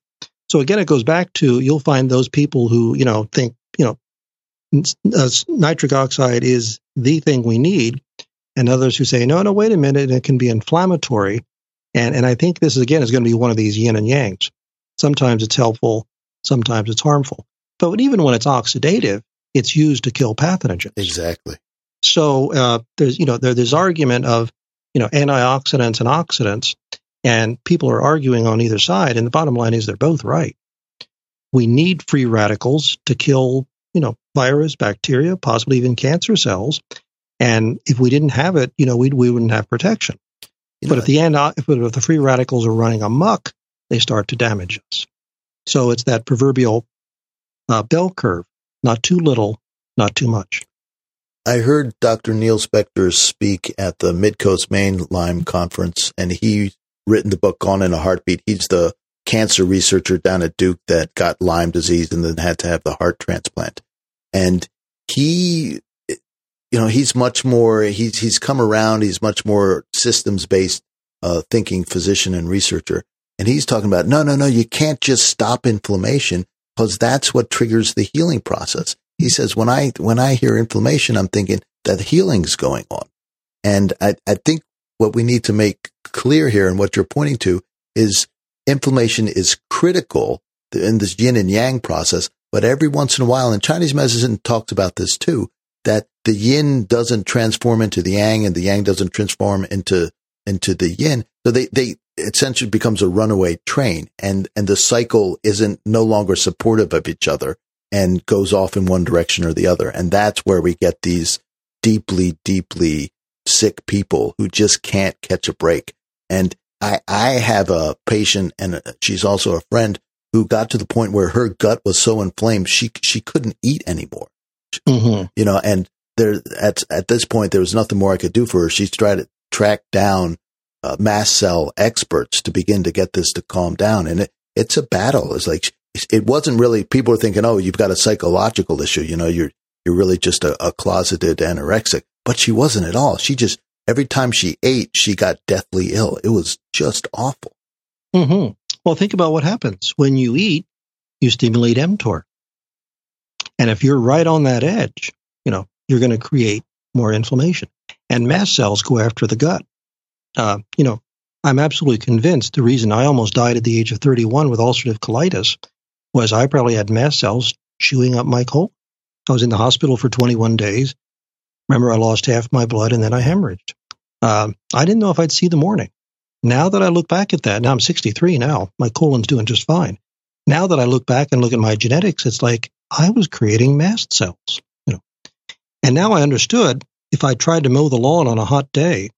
So again, it goes back to you'll find those people who, you know, think, you know, uh, nitric oxide is the thing we need. And others who say, no, no, wait a minute, it can be inflammatory. And, and I think this, again, is going to be one of these yin and yangs. Sometimes it's helpful, sometimes it's harmful. But even when it's oxidative, it's used to kill pathogens. Exactly. So uh, there's you know there, there's argument of you know antioxidants and oxidants, And people are arguing on either side, and the bottom line is they're both right. We need free radicals to kill, you know, virus, bacteria, possibly even cancer cells. And if we didn't have it, you know, we we wouldn't have protection. You know, but at the end, uh, if, if the free radicals are running amok, they start to damage us. So it's that proverbial uh, bell curve: not too little, not too much. I heard Dr. Neil Spector speak at the Midcoast Maine Lyme Conference, and he written the book Gone in a Heartbeat. He's the cancer researcher down at Duke that got Lyme disease and then had to have the heart transplant. And he, you know, he's much more, he's, he's come around. He's much more systems based, uh, thinking physician and researcher. And he's talking about, no, no, no, you can't just stop inflammation because that's what triggers the healing process. He says, when I, when I hear inflammation, I'm thinking that healing's going on. And I, I think what we need to make clear here and what you're pointing to is inflammation is critical in this yin and yang process. But every once in a while, and Chinese medicine talks about this too, that the yin doesn't transform into the yang and the yang doesn't transform into, into the yin. So they, they essentially becomes a runaway train and, and the cycle isn't no longer supportive of each other and goes off in one direction or the other. And that's where we get these deeply, deeply sick people who just can't catch a break. And I, I have a patient and she's also a friend who got to the point where her gut was so inflamed she she couldn't eat anymore. Mm-hmm. You know, and there at at this point there was nothing more I could do for her. She's tried to track down uh, mast cell experts to begin to get this to calm down, and it, it's a battle. It's like it wasn't really. People are thinking, oh, you've got a psychological issue. You know, you're you're really just a, a closeted anorexic, but she wasn't at all. She just every time she ate, she got deathly ill. It was just awful. Mm-hmm. Well, think about what happens when you eat. You stimulate mTOR, and if you're right on that edge, you know you're going to create more inflammation. And mast cells go after the gut. Uh, you know, I'm absolutely convinced the reason I almost died at the age of 31 with ulcerative colitis was I probably had mast cells chewing up my colon. I was in the hospital for 21 days. Remember, I lost half my blood and then I hemorrhaged. Uh, I didn't know if I'd see the morning. Now that I look back at that, now I'm 63 now, my colon's doing just fine. Now that I look back and look at my genetics, it's like I was creating mast cells, you know. And now I understood if I tried to mow the lawn on a hot day,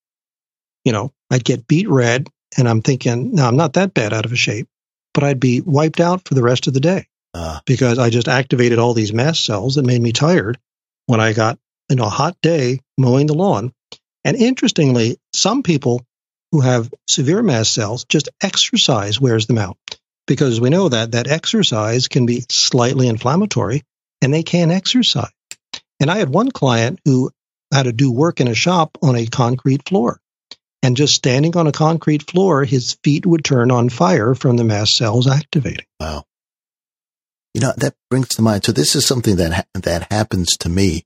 you know, I'd get beet red and I'm thinking, no, I'm not that bad out of a shape, but I'd be wiped out for the rest of the day uh. because I just activated all these mast cells that made me tired when I got, know, a hot day mowing the lawn. And interestingly, some people who have severe mast cells, just exercise wears them out. Because we know that that exercise can be slightly inflammatory and they can't exercise. And I had one client who had to do work in a shop on a concrete floor. And just standing on a concrete floor, his feet would turn on fire from the mast cells activating. Wow. You know, that brings to mind. So this is something that, ha- that happens to me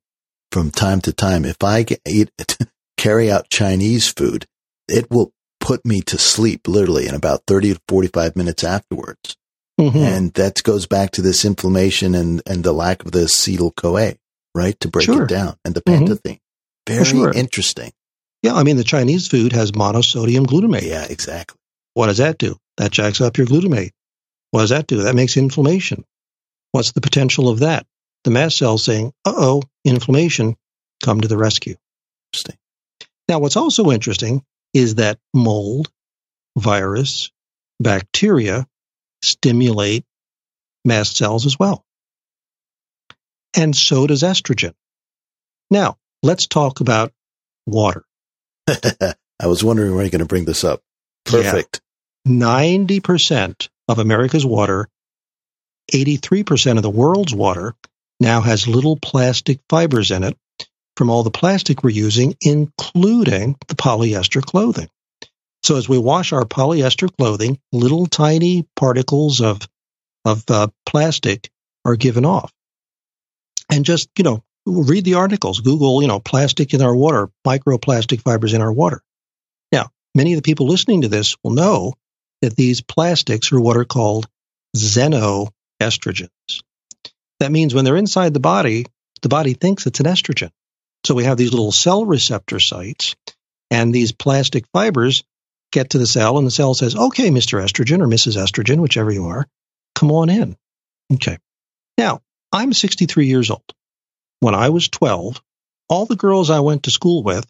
from time to time. If I get, eat, carry out Chinese food, it will put me to sleep literally in about 30 to 45 minutes afterwards. Mm-hmm. And that goes back to this inflammation and, and the lack of the acetyl CoA, right? To break sure. it down and the mm-hmm. Mm-hmm. Very sure. interesting. Yeah. I mean, the Chinese food has monosodium glutamate. Yeah, exactly. What does that do? That jacks up your glutamate. What does that do? That makes inflammation. What's the potential of that? The mast cell saying, uh oh, inflammation, come to the rescue. Interesting. Now, what's also interesting is that mold, virus, bacteria stimulate mast cells as well. And so does estrogen. Now, let's talk about water. I was wondering when you're going to bring this up. Perfect. Yeah. 90% of America's water, 83% of the world's water now has little plastic fibers in it from all the plastic we're using, including the polyester clothing. So as we wash our polyester clothing, little tiny particles of of uh, plastic are given off. And just you know, read the articles. Google you know plastic in our water, microplastic fibers in our water. Now, many of the people listening to this will know that these plastics are what are called xenoestrogens. That means when they're inside the body, the body thinks it's an estrogen. So we have these little cell receptor sites, and these plastic fibers get to the cell, and the cell says, okay, Mr. Estrogen or Mrs. Estrogen, whichever you are, come on in. Okay. Now, I'm 63 years old. When I was 12, all the girls I went to school with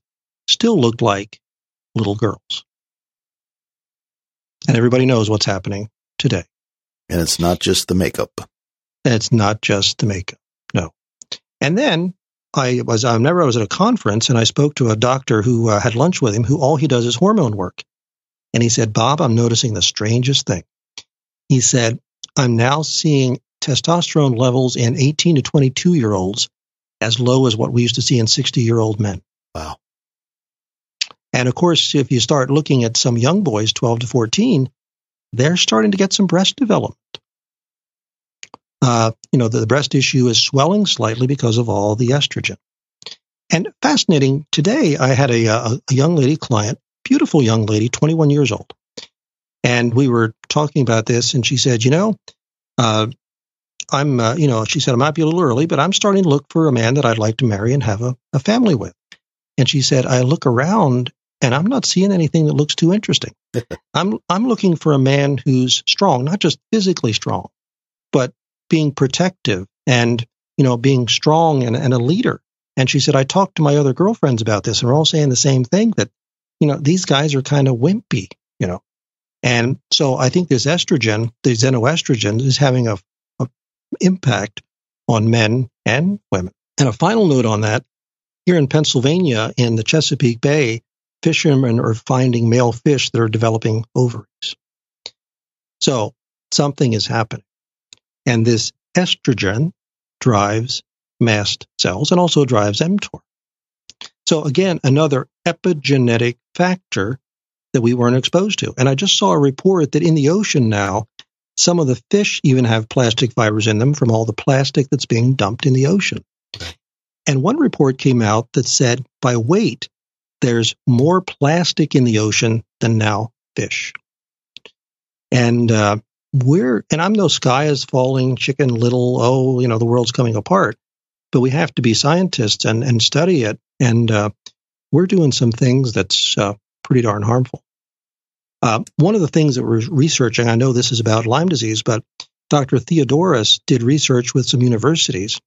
still looked like little girls. And everybody knows what's happening today. And it's not just the makeup. It's not just the makeup. No. And then I was, I remember I was at a conference and I spoke to a doctor who uh, had lunch with him who all he does is hormone work. And he said, Bob, I'm noticing the strangest thing. He said, I'm now seeing testosterone levels in 18 to 22 year olds as low as what we used to see in 60 year old men. Wow. And of course, if you start looking at some young boys, 12 to 14, they're starting to get some breast development. Uh, you know, the, the breast tissue is swelling slightly because of all the estrogen. And fascinating, today I had a, a, a young lady client, beautiful young lady, 21 years old. And we were talking about this, and she said, You know, uh, I'm, uh, you know, she said, I might be a little early, but I'm starting to look for a man that I'd like to marry and have a, a family with. And she said, I look around and I'm not seeing anything that looks too interesting. I'm I'm looking for a man who's strong, not just physically strong, but being protective and you know being strong and, and a leader. And she said, I talked to my other girlfriends about this, and we're all saying the same thing that you know these guys are kind of wimpy, you know. And so I think this estrogen, the xenoestrogen, is having a, a impact on men and women. And a final note on that: here in Pennsylvania, in the Chesapeake Bay, fishermen are finding male fish that are developing ovaries. So something is happening. And this estrogen drives mast cells and also drives mTOR. So again, another epigenetic factor that we weren't exposed to. And I just saw a report that in the ocean now, some of the fish even have plastic fibers in them from all the plastic that's being dumped in the ocean. And one report came out that said by weight, there's more plastic in the ocean than now fish. And uh, we're, and I'm no sky is falling, chicken little, oh, you know, the world's coming apart. But we have to be scientists and, and study it. And uh, we're doing some things that's uh, pretty darn harmful. Uh, one of the things that we're researching, I know this is about Lyme disease, but Dr. Theoharides did research with some universities,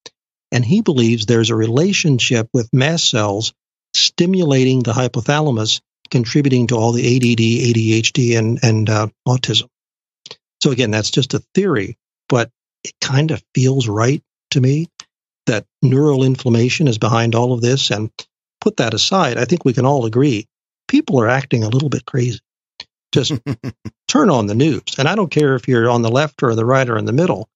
and he believes there's a relationship with mast cells stimulating the hypothalamus, contributing to all the ADD, ADHD, and, and uh, autism. So again, that's just a theory, but it kind of feels right to me that neural inflammation is behind all of this. And put that aside, I think we can all agree people are acting a little bit crazy. Just turn on the news. And I don't care if you're on the left or the right or in the middle.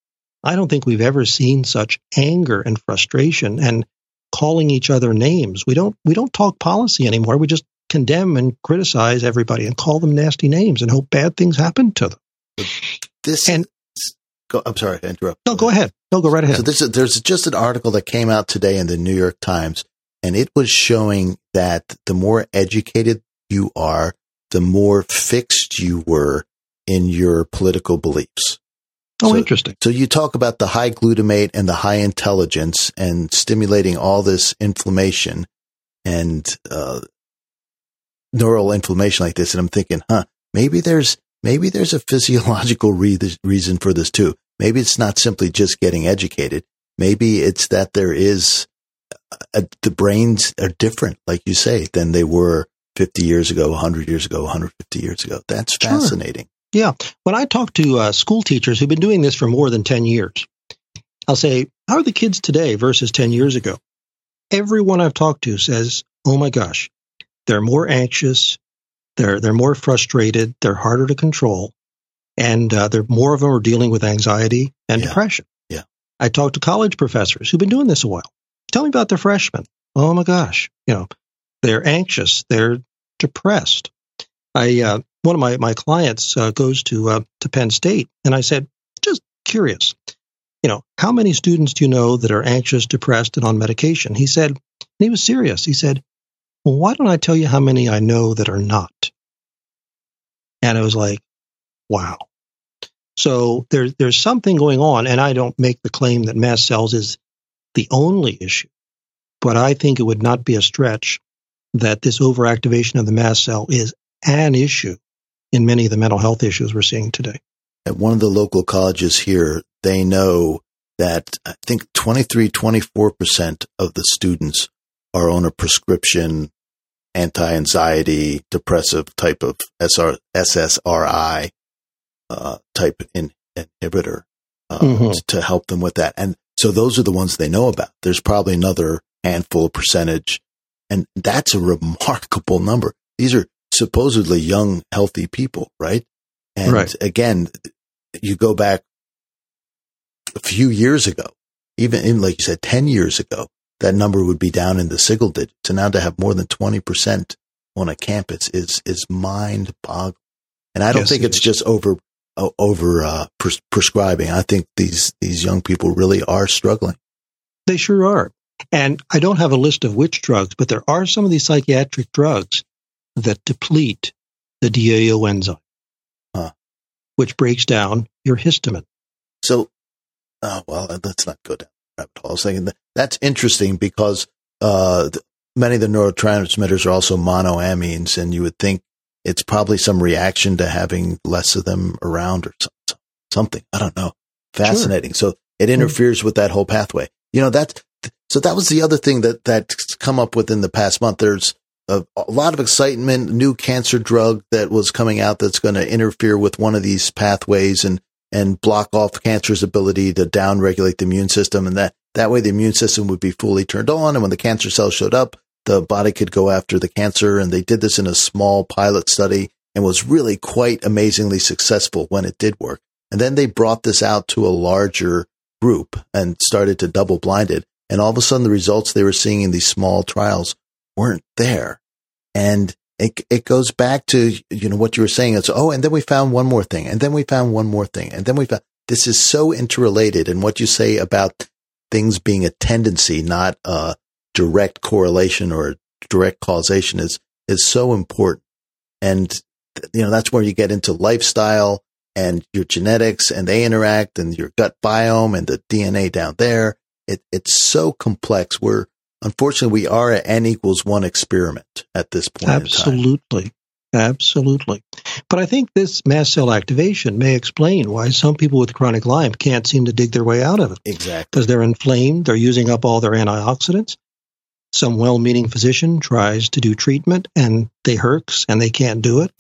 I don't think we've ever seen such anger and frustration and calling each other names. We don't we don't talk policy anymore. We just condemn and criticize everybody and call them nasty names and hope bad things happen to them. This And- go, I'm sorry to interrupt. No, go ahead. No, go right ahead. So this is, there's just an article that came out today in the New York Times, and it was showing that the more educated you are, the more fixed you were in your political beliefs. oh, so- interesting. So you talk about the high glutamate and the high intelligence and stimulating all this inflammation and uh, neural inflammation like this, and I'm thinking, huh, maybe there's maybe there's a physiological re- reason for this too. Maybe it's not simply just getting educated. Maybe it's that there is uh the brains are different, like you say, than they were 50 years ago, 100 years ago, 150 years ago. That's Sure. fascinating. Yeah. When I talk to uh, school teachers who've been doing this for more than 10 years, I'll say, How are the kids today versus 10 years ago? Everyone I've talked to says, Oh my gosh, they're more anxious, they're, they're more frustrated, they're harder to control, and uh, they're more of them are dealing with anxiety and Yeah. depression. Yeah. I talk to college professors who've been doing this a while. Tell me about their freshmen. Oh my gosh, you know, they're anxious, they're depressed. I uh, one of my my clients uh, goes to uh, to Penn State, and I said, just curious, you know, how many students do you know that are anxious, depressed, and on medication? He said, and he was serious. He said, well, why don't I tell you how many I know that are not? And I was like, wow. So there, there's something going on, and I don't make the claim that mast cells is the only issue, but I think it would not be a stretch that this overactivation of the mast cell is an issue in many of the mental health issues we're seeing today. At one of the local colleges here, they know that I think 23, 24% of the students are on a prescription anti-anxiety depressive type of SR, SSRI uh, type in, inhibitor uh, mm-hmm. to help them with that. And so those are the ones they know about. There's probably another handful of percentage, and that's a remarkable number. These are supposedly young, healthy people, right? And right. again, you go back a few years ago, even in, like you said, 10 years ago, that number would be down in the single digits. So now to have more than 20% on a campus is, is mind boggling. And I don't yes, think it's is. just over, over, uh, pres- prescribing. I think these, these young people really are struggling. They sure are. And I don't have a list of which drugs, but there are some of these psychiatric drugs that deplete the DAO enzyme, huh. which breaks down your histamine. So, uh, well, let's not go down rabbit hole. I was thinking that that's interesting because uh, many of the neurotransmitters are also monoamines, and you would think it's probably some reaction to having less of them around or something. I don't know. Fascinating. Sure. So it interferes mm-hmm. with that whole pathway. You know, that, so that was the other thing that, that's come up within the past month. There's a, a lot of excitement, new cancer drug that was coming out that's going to interfere with one of these pathways and, and block off cancer's ability to downregulate the immune system. And that, that way the immune system would be fully turned on. And when the cancer cells showed up, the body could go after the cancer. And they did this in a small pilot study and was really quite amazingly successful when it did work. And then they brought this out to a larger group and started to double blind it. And all of a sudden the results they were seeing in these small trials weren't there. And it, it goes back to, you know, what you were saying. It's, oh, and then we found one more thing. And then we found one more thing. And then we found this is so interrelated. And what you say about things being a tendency, not a direct correlation or direct causation is, is so important. And, you know, that's where you get into lifestyle and your genetics and they interact and your gut biome and the DNA down there. It, it's so complex. We're, unfortunately, we are an N equals one experiment at this point. Absolutely. Absolutely. But I think this mast cell activation may explain why some people with chronic Lyme can't seem to dig their way out of it. Exactly. Because they're inflamed, they're using up all their antioxidants. Some well meaning physician tries to do treatment and they hurts and they can't do it.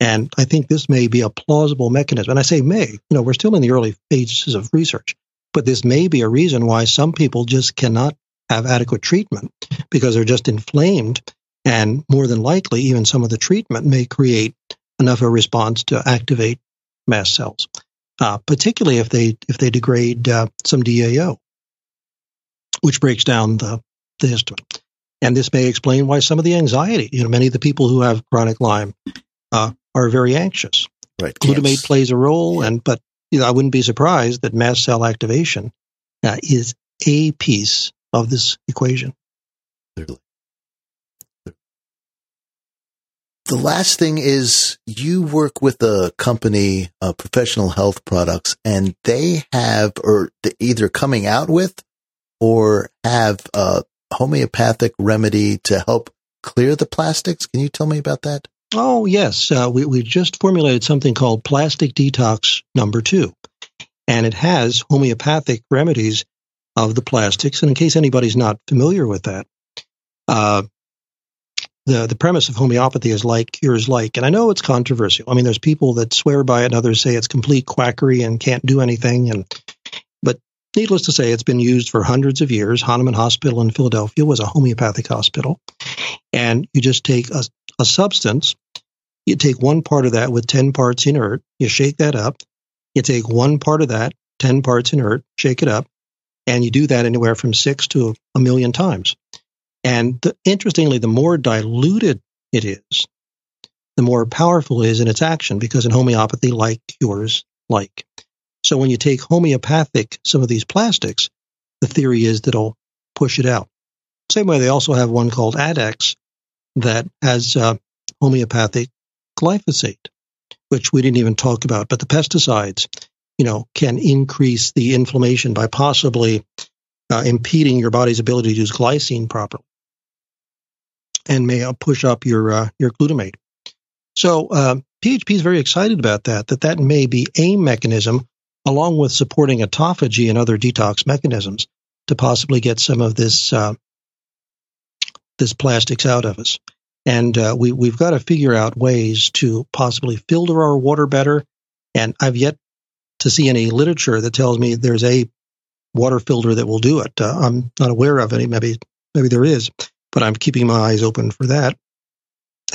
And I think this may be a plausible mechanism. And I say may, you know, we're still in the early phases of research, but this may be a reason why some people just cannot have adequate treatment because they're just inflamed. And more than likely, even some of the treatment may create enough of a response to activate mast cells, uh, particularly if they if they degrade uh, some DAO, which breaks down the, the histamine. And this may explain why some of the anxiety, you know, many of the people who have chronic Lyme uh, are very anxious. Right. Glutamate yes. plays a role, and but you know, I wouldn't be surprised that mast cell activation uh, is a piece of this equation. Clearly. The last thing is you work with a company, uh, Professional Health Products, and they have, or they either coming out with or have a homeopathic remedy to help clear the plastics. Can you tell me about that? Oh, yes. Uh, we, we just formulated something called Plastic Detox Number Two, and it has homeopathic remedies of the plastics. And in case anybody's not familiar with that, uh, the the premise of homeopathy is like cures like, and I know it's controversial. I mean, there's people that swear by it, and others say it's complete quackery and can't do anything. And needless to say, it's been used for hundreds of years. Hahnemann Hospital in Philadelphia was a homeopathic hospital, and you just take a, a substance, you take one part of that with ten parts inert, you shake that up, you take one part of that, ten parts inert, shake it up, and you do that anywhere from six to a million times. And the, interestingly, the more diluted it is, the more powerful it is in its action because in homeopathy, like cures like. So when you take homeopathic, some of these plastics, the theory is that it'll push it out. Same way, they also have one called Adex that has uh, homeopathic glyphosate, which we didn't even talk about. But the pesticides, you know, can increase the inflammation by possibly uh, impeding your body's ability to use glycine properly and may push up your uh, your glutamate. So uh, PHP is very excited about that, that that may be a mechanism along with supporting autophagy and other detox mechanisms to possibly get some of this uh, this plastics out of us. And uh, we we've got to figure out ways to possibly filter our water better. And I've yet to see any literature that tells me there's a water filter that will do it. Uh, I'm not aware of any. Maybe maybe there is, but I'm keeping my eyes open for that.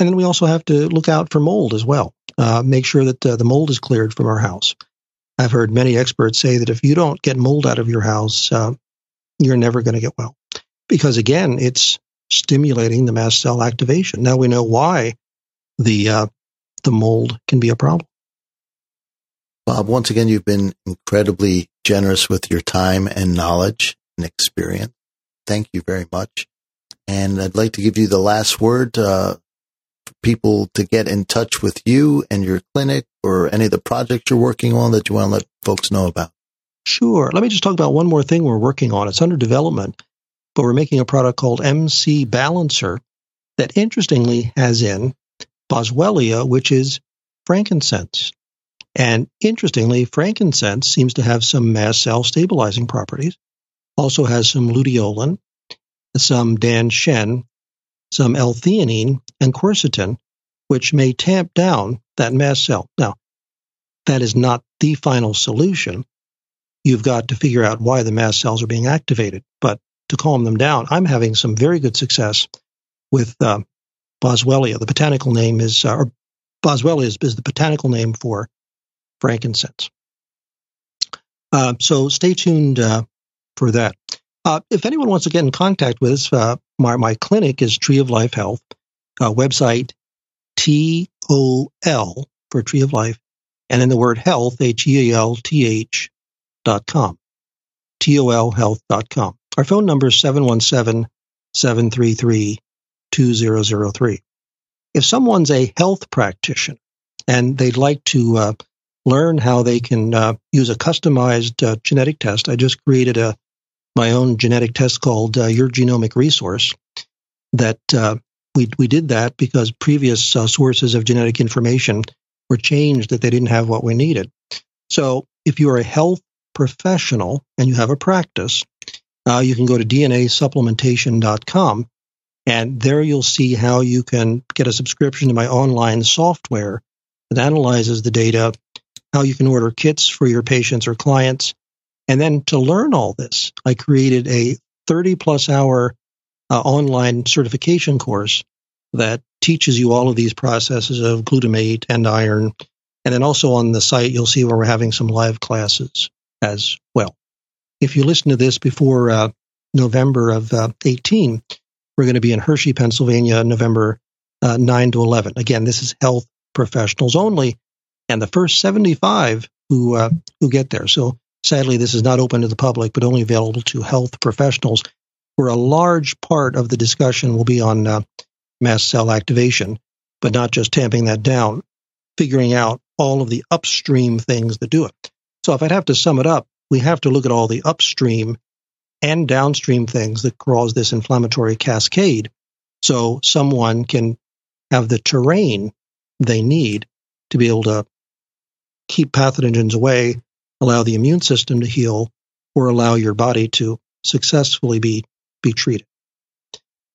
And then we also have to look out for mold as well. Uh, make sure that uh, the mold is cleared from our house. I've heard many experts say that if you don't get mold out of your house, uh, you're never going to get well. Because again, it's stimulating the mast cell activation. Now we know why the uh, the mold can be a problem. Bob, once again, you've been incredibly generous with your time and knowledge and experience. Thank you very much. And I'd like to give you the last word uh, for people to get in touch with you and your clinic or any of the projects you're working on that you want to let folks know about. Sure. Let me just talk about one more thing we're working on. It's under development, but we're making a product called MC Balancer that interestingly has in boswellia, which is frankincense. And interestingly, frankincense seems to have some mast cell stabilizing properties, also has some luteolin, some Dan-Shen, some L-theanine, and quercetin, which may tamp down that mast cell. Now, that is not the final solution. You've got to figure out why the mast cells are being activated. But to calm them down, I'm having some very good success with uh, Boswellia. The botanical name is, uh, or Boswellia is, is the botanical name for frankincense. Uh, so stay tuned uh, for that. Uh, if anyone wants to get in contact with us, uh, my, my clinic is Tree of Life Health. Website T O L for Tree of Life, and then the word health, H E A L T H dot com. T O L health dot com. Our phone number is 717 733 2003. If someone's a health practitioner and they'd like to uh, learn how they can uh, use a customized uh, genetic test. I just created a my own genetic test called uh, Your Genomic Resource. That uh, we we did that because previous uh, sources of genetic information were changed that they didn't have what we needed. So if you are a health professional and you have a practice, uh, you can go to DNAsupplementation.com and there you'll see how you can get a subscription to my online software that analyzes the data how you can order kits for your patients or clients. And then to learn all this, I created a 30 plus hour uh, online certification course that teaches you all of these processes of glutamate and iron. And then also on the site, you'll see where we're having some live classes as well. If you listen to this before uh, November of uh, 18, we're going to be in Hershey, Pennsylvania, November uh, 9 to 11. Again, this is health professionals only and the first 75 who uh, who get there. So sadly, this is not open to the public, but only available to health professionals. Where a large part of the discussion will be on uh, mast cell activation, but not just tamping that down, figuring out all of the upstream things that do it. So if I'd have to sum it up, we have to look at all the upstream and downstream things that cause this inflammatory cascade so someone can have the terrain they need to be able to keep pathogens away, allow the immune system to heal, or allow your body to successfully be, be treated.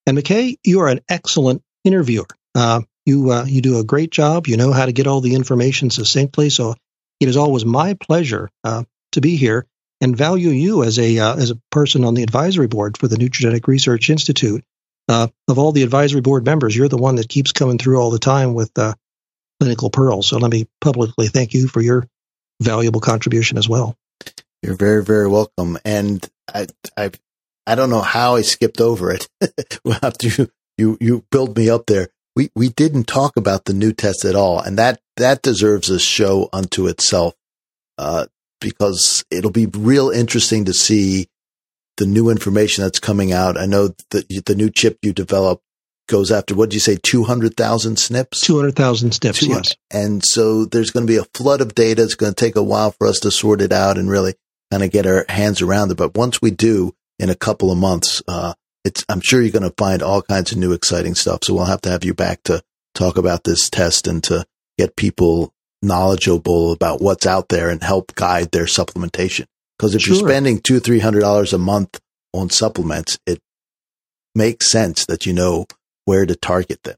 And McKay, you are an excellent interviewer. Uh, you uh, you do a great job. You know how to get all the information succinctly. So it is always my pleasure uh, to be here and value you as a uh, as a person on the advisory board for the Nutrigenetic Research Institute. Uh, of all the advisory board members, you're the one that keeps coming through all the time with uh, Clinical pearls. So let me publicly thank you for your valuable contribution as well. You're very, very welcome. And I, I, I don't know how I skipped over it. After you, you, you build me up there. We, we didn't talk about the new test at all. And that, that deserves a show unto itself. Uh, because it'll be real interesting to see the new information that's coming out. I know that the new chip you developed goes after what did you say 200,000 SNPs 200,000 SNPs yes and so there's going to be a flood of data it's going to take a while for us to sort it out and really kind of get our hands around it but once we do in a couple of months uh, it's I'm sure you're going to find all kinds of new exciting stuff so we'll have to have you back to talk about this test and to get people knowledgeable about what's out there and help guide their supplementation. Because if Sure. you're spending two, three hundred dollars a month on supplements, it makes sense that you know where to target them.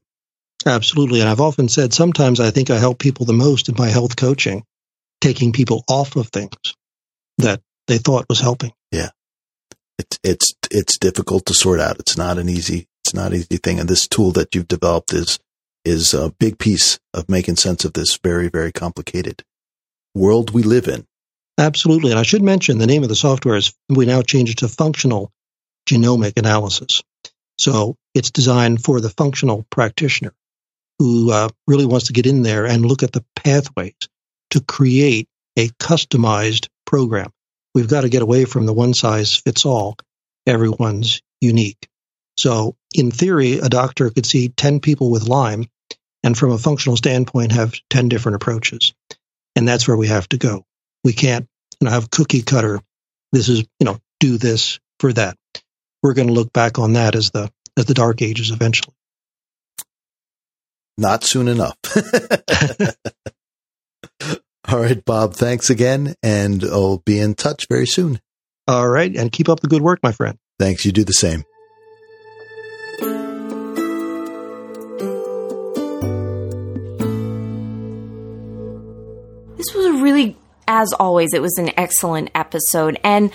Absolutely. And I've often said sometimes I think I help people the most in my health coaching, taking people off of things that they thought was helping. It's it's it's difficult to sort out. It's not an easy it's not an easy thing. And this tool that you've developed is is a big piece of making sense of this very, very complicated world we live in. Absolutely. And I should mention the name of the software is we now change it to functional genomic analysis. So it's designed for the functional practitioner who uh, really wants to get in there and look at the pathways to create a customized program. We've got to get away from the one size fits all. Everyone's unique. So in theory, a doctor could see 10 people with Lyme and from a functional standpoint have 10 different approaches. And that's where we have to go. We can't you know, have cookie cutter. This is, you know, do this for that. We're going to look back on that as the as the dark ages eventually. Not soon enough. All right, Bob, thanks again, and I'll be in touch very soon. All right, and keep up the good work, my friend. Thanks. You do the same. This was a really, as always, it was an excellent episode. And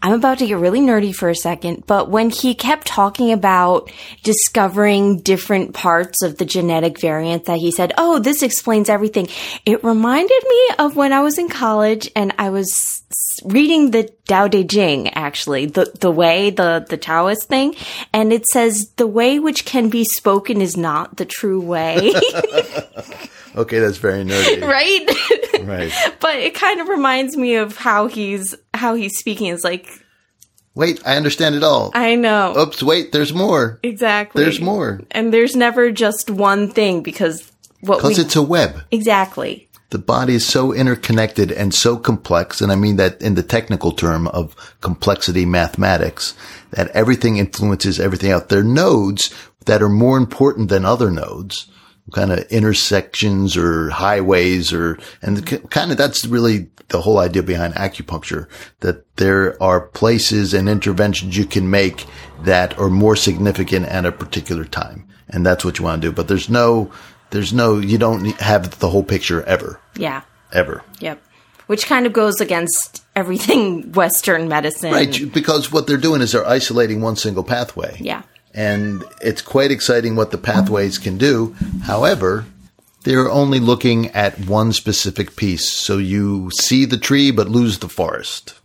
I'm about to get really nerdy for a second, but when he kept talking about discovering different parts of the genetic variant that he said, Oh, this explains everything. It reminded me of when I was in college and I was reading the Tao Te Ching, actually, the, the way, the, the Taoist thing. And it says, the way which can be spoken is not the true way. Okay, that's very nerdy. right? Right. but it kind of reminds me of how he's how he's speaking. It's like Wait, I understand it all. I know Oops, wait, there's more. exactly. There's more. and there's never just one thing because what we Because it's a web. exactly The body is so interconnected and so complex, and I mean that in the technical term of complexity mathematics, that everything influences everything else. There are nodes that are more important than other nodes, kind of intersections or highways or, and the, kind of that's really the whole idea behind acupuncture, that there are places and interventions you can make that are more significant at a particular time. And that's what you want to do. But there's no, there's no, you don't have the whole picture ever, yeah ever. yep. Which kind of goes against everything Western medicine. Right. Because what they're doing is they're isolating one single pathway. Yeah. And it's quite exciting what the pathways can do. However, they're only looking at one specific piece. So you see the tree, but lose the forest.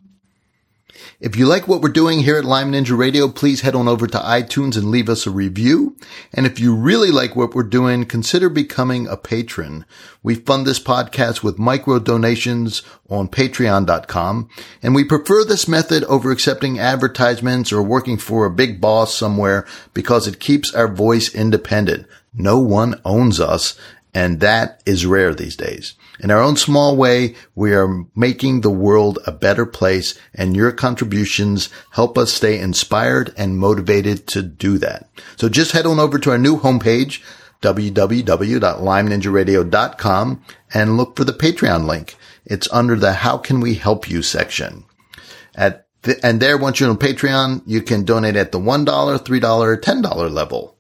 If you like what we're doing here at Lyme Ninja Radio, please head on over to iTunes and leave us a review. And if you really like what we're doing, consider becoming a patron. We fund this podcast with micro donations on patreon.com. And we prefer this method over accepting advertisements or working for a big boss somewhere because it keeps our voice independent. No one owns us. And that is rare these days. In our own small way, we are making the world a better place and your contributions help us stay inspired and motivated to do that. So just head on over to our new homepage, www.lymeninjaradio.com and look for the Patreon link. It's under the How Can We Help You section. At the, and there, once you're on Patreon, you can donate at the $1, $3, $10 level.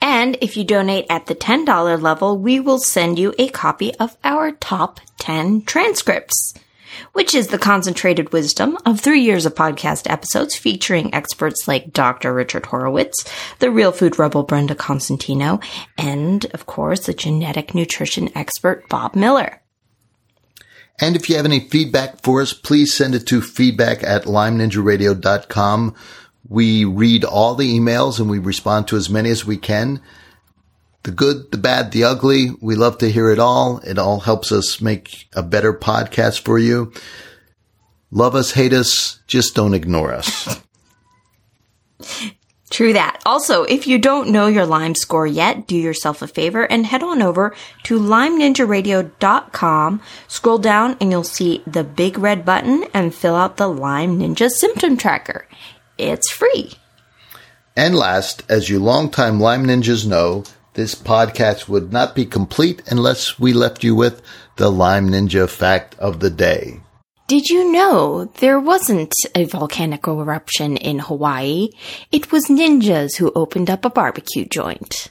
And if you donate at the $10 level, we will send you a copy of our top 10 transcripts, which is the concentrated wisdom of three years of podcast episodes featuring experts like Dr. Richard Horowitz, the real food rebel Brenda Constantino, and of course, the genetic nutrition expert Bob Miller. And if you have any feedback for us, please send it to feedback at lymeninjaradio.com. We read all the emails and we respond to as many as we can. The good, the bad, the ugly. We love to hear it all. It all helps us make a better podcast for you. Love us, hate us, just don't ignore us. True that. Also, if you don't know your Lyme score yet, do yourself a favor and head on over to lymeninjaradio.com, scroll down and you'll see the big red button and fill out the Lyme Ninja symptom tracker. It's free. And last, as you longtime Lyme Ninjas know, this podcast would not be complete unless we left you with the Lyme Ninja fact of the day. Did you know there wasn't a volcanic eruption in Hawaii? It was ninjas who opened up a barbecue joint.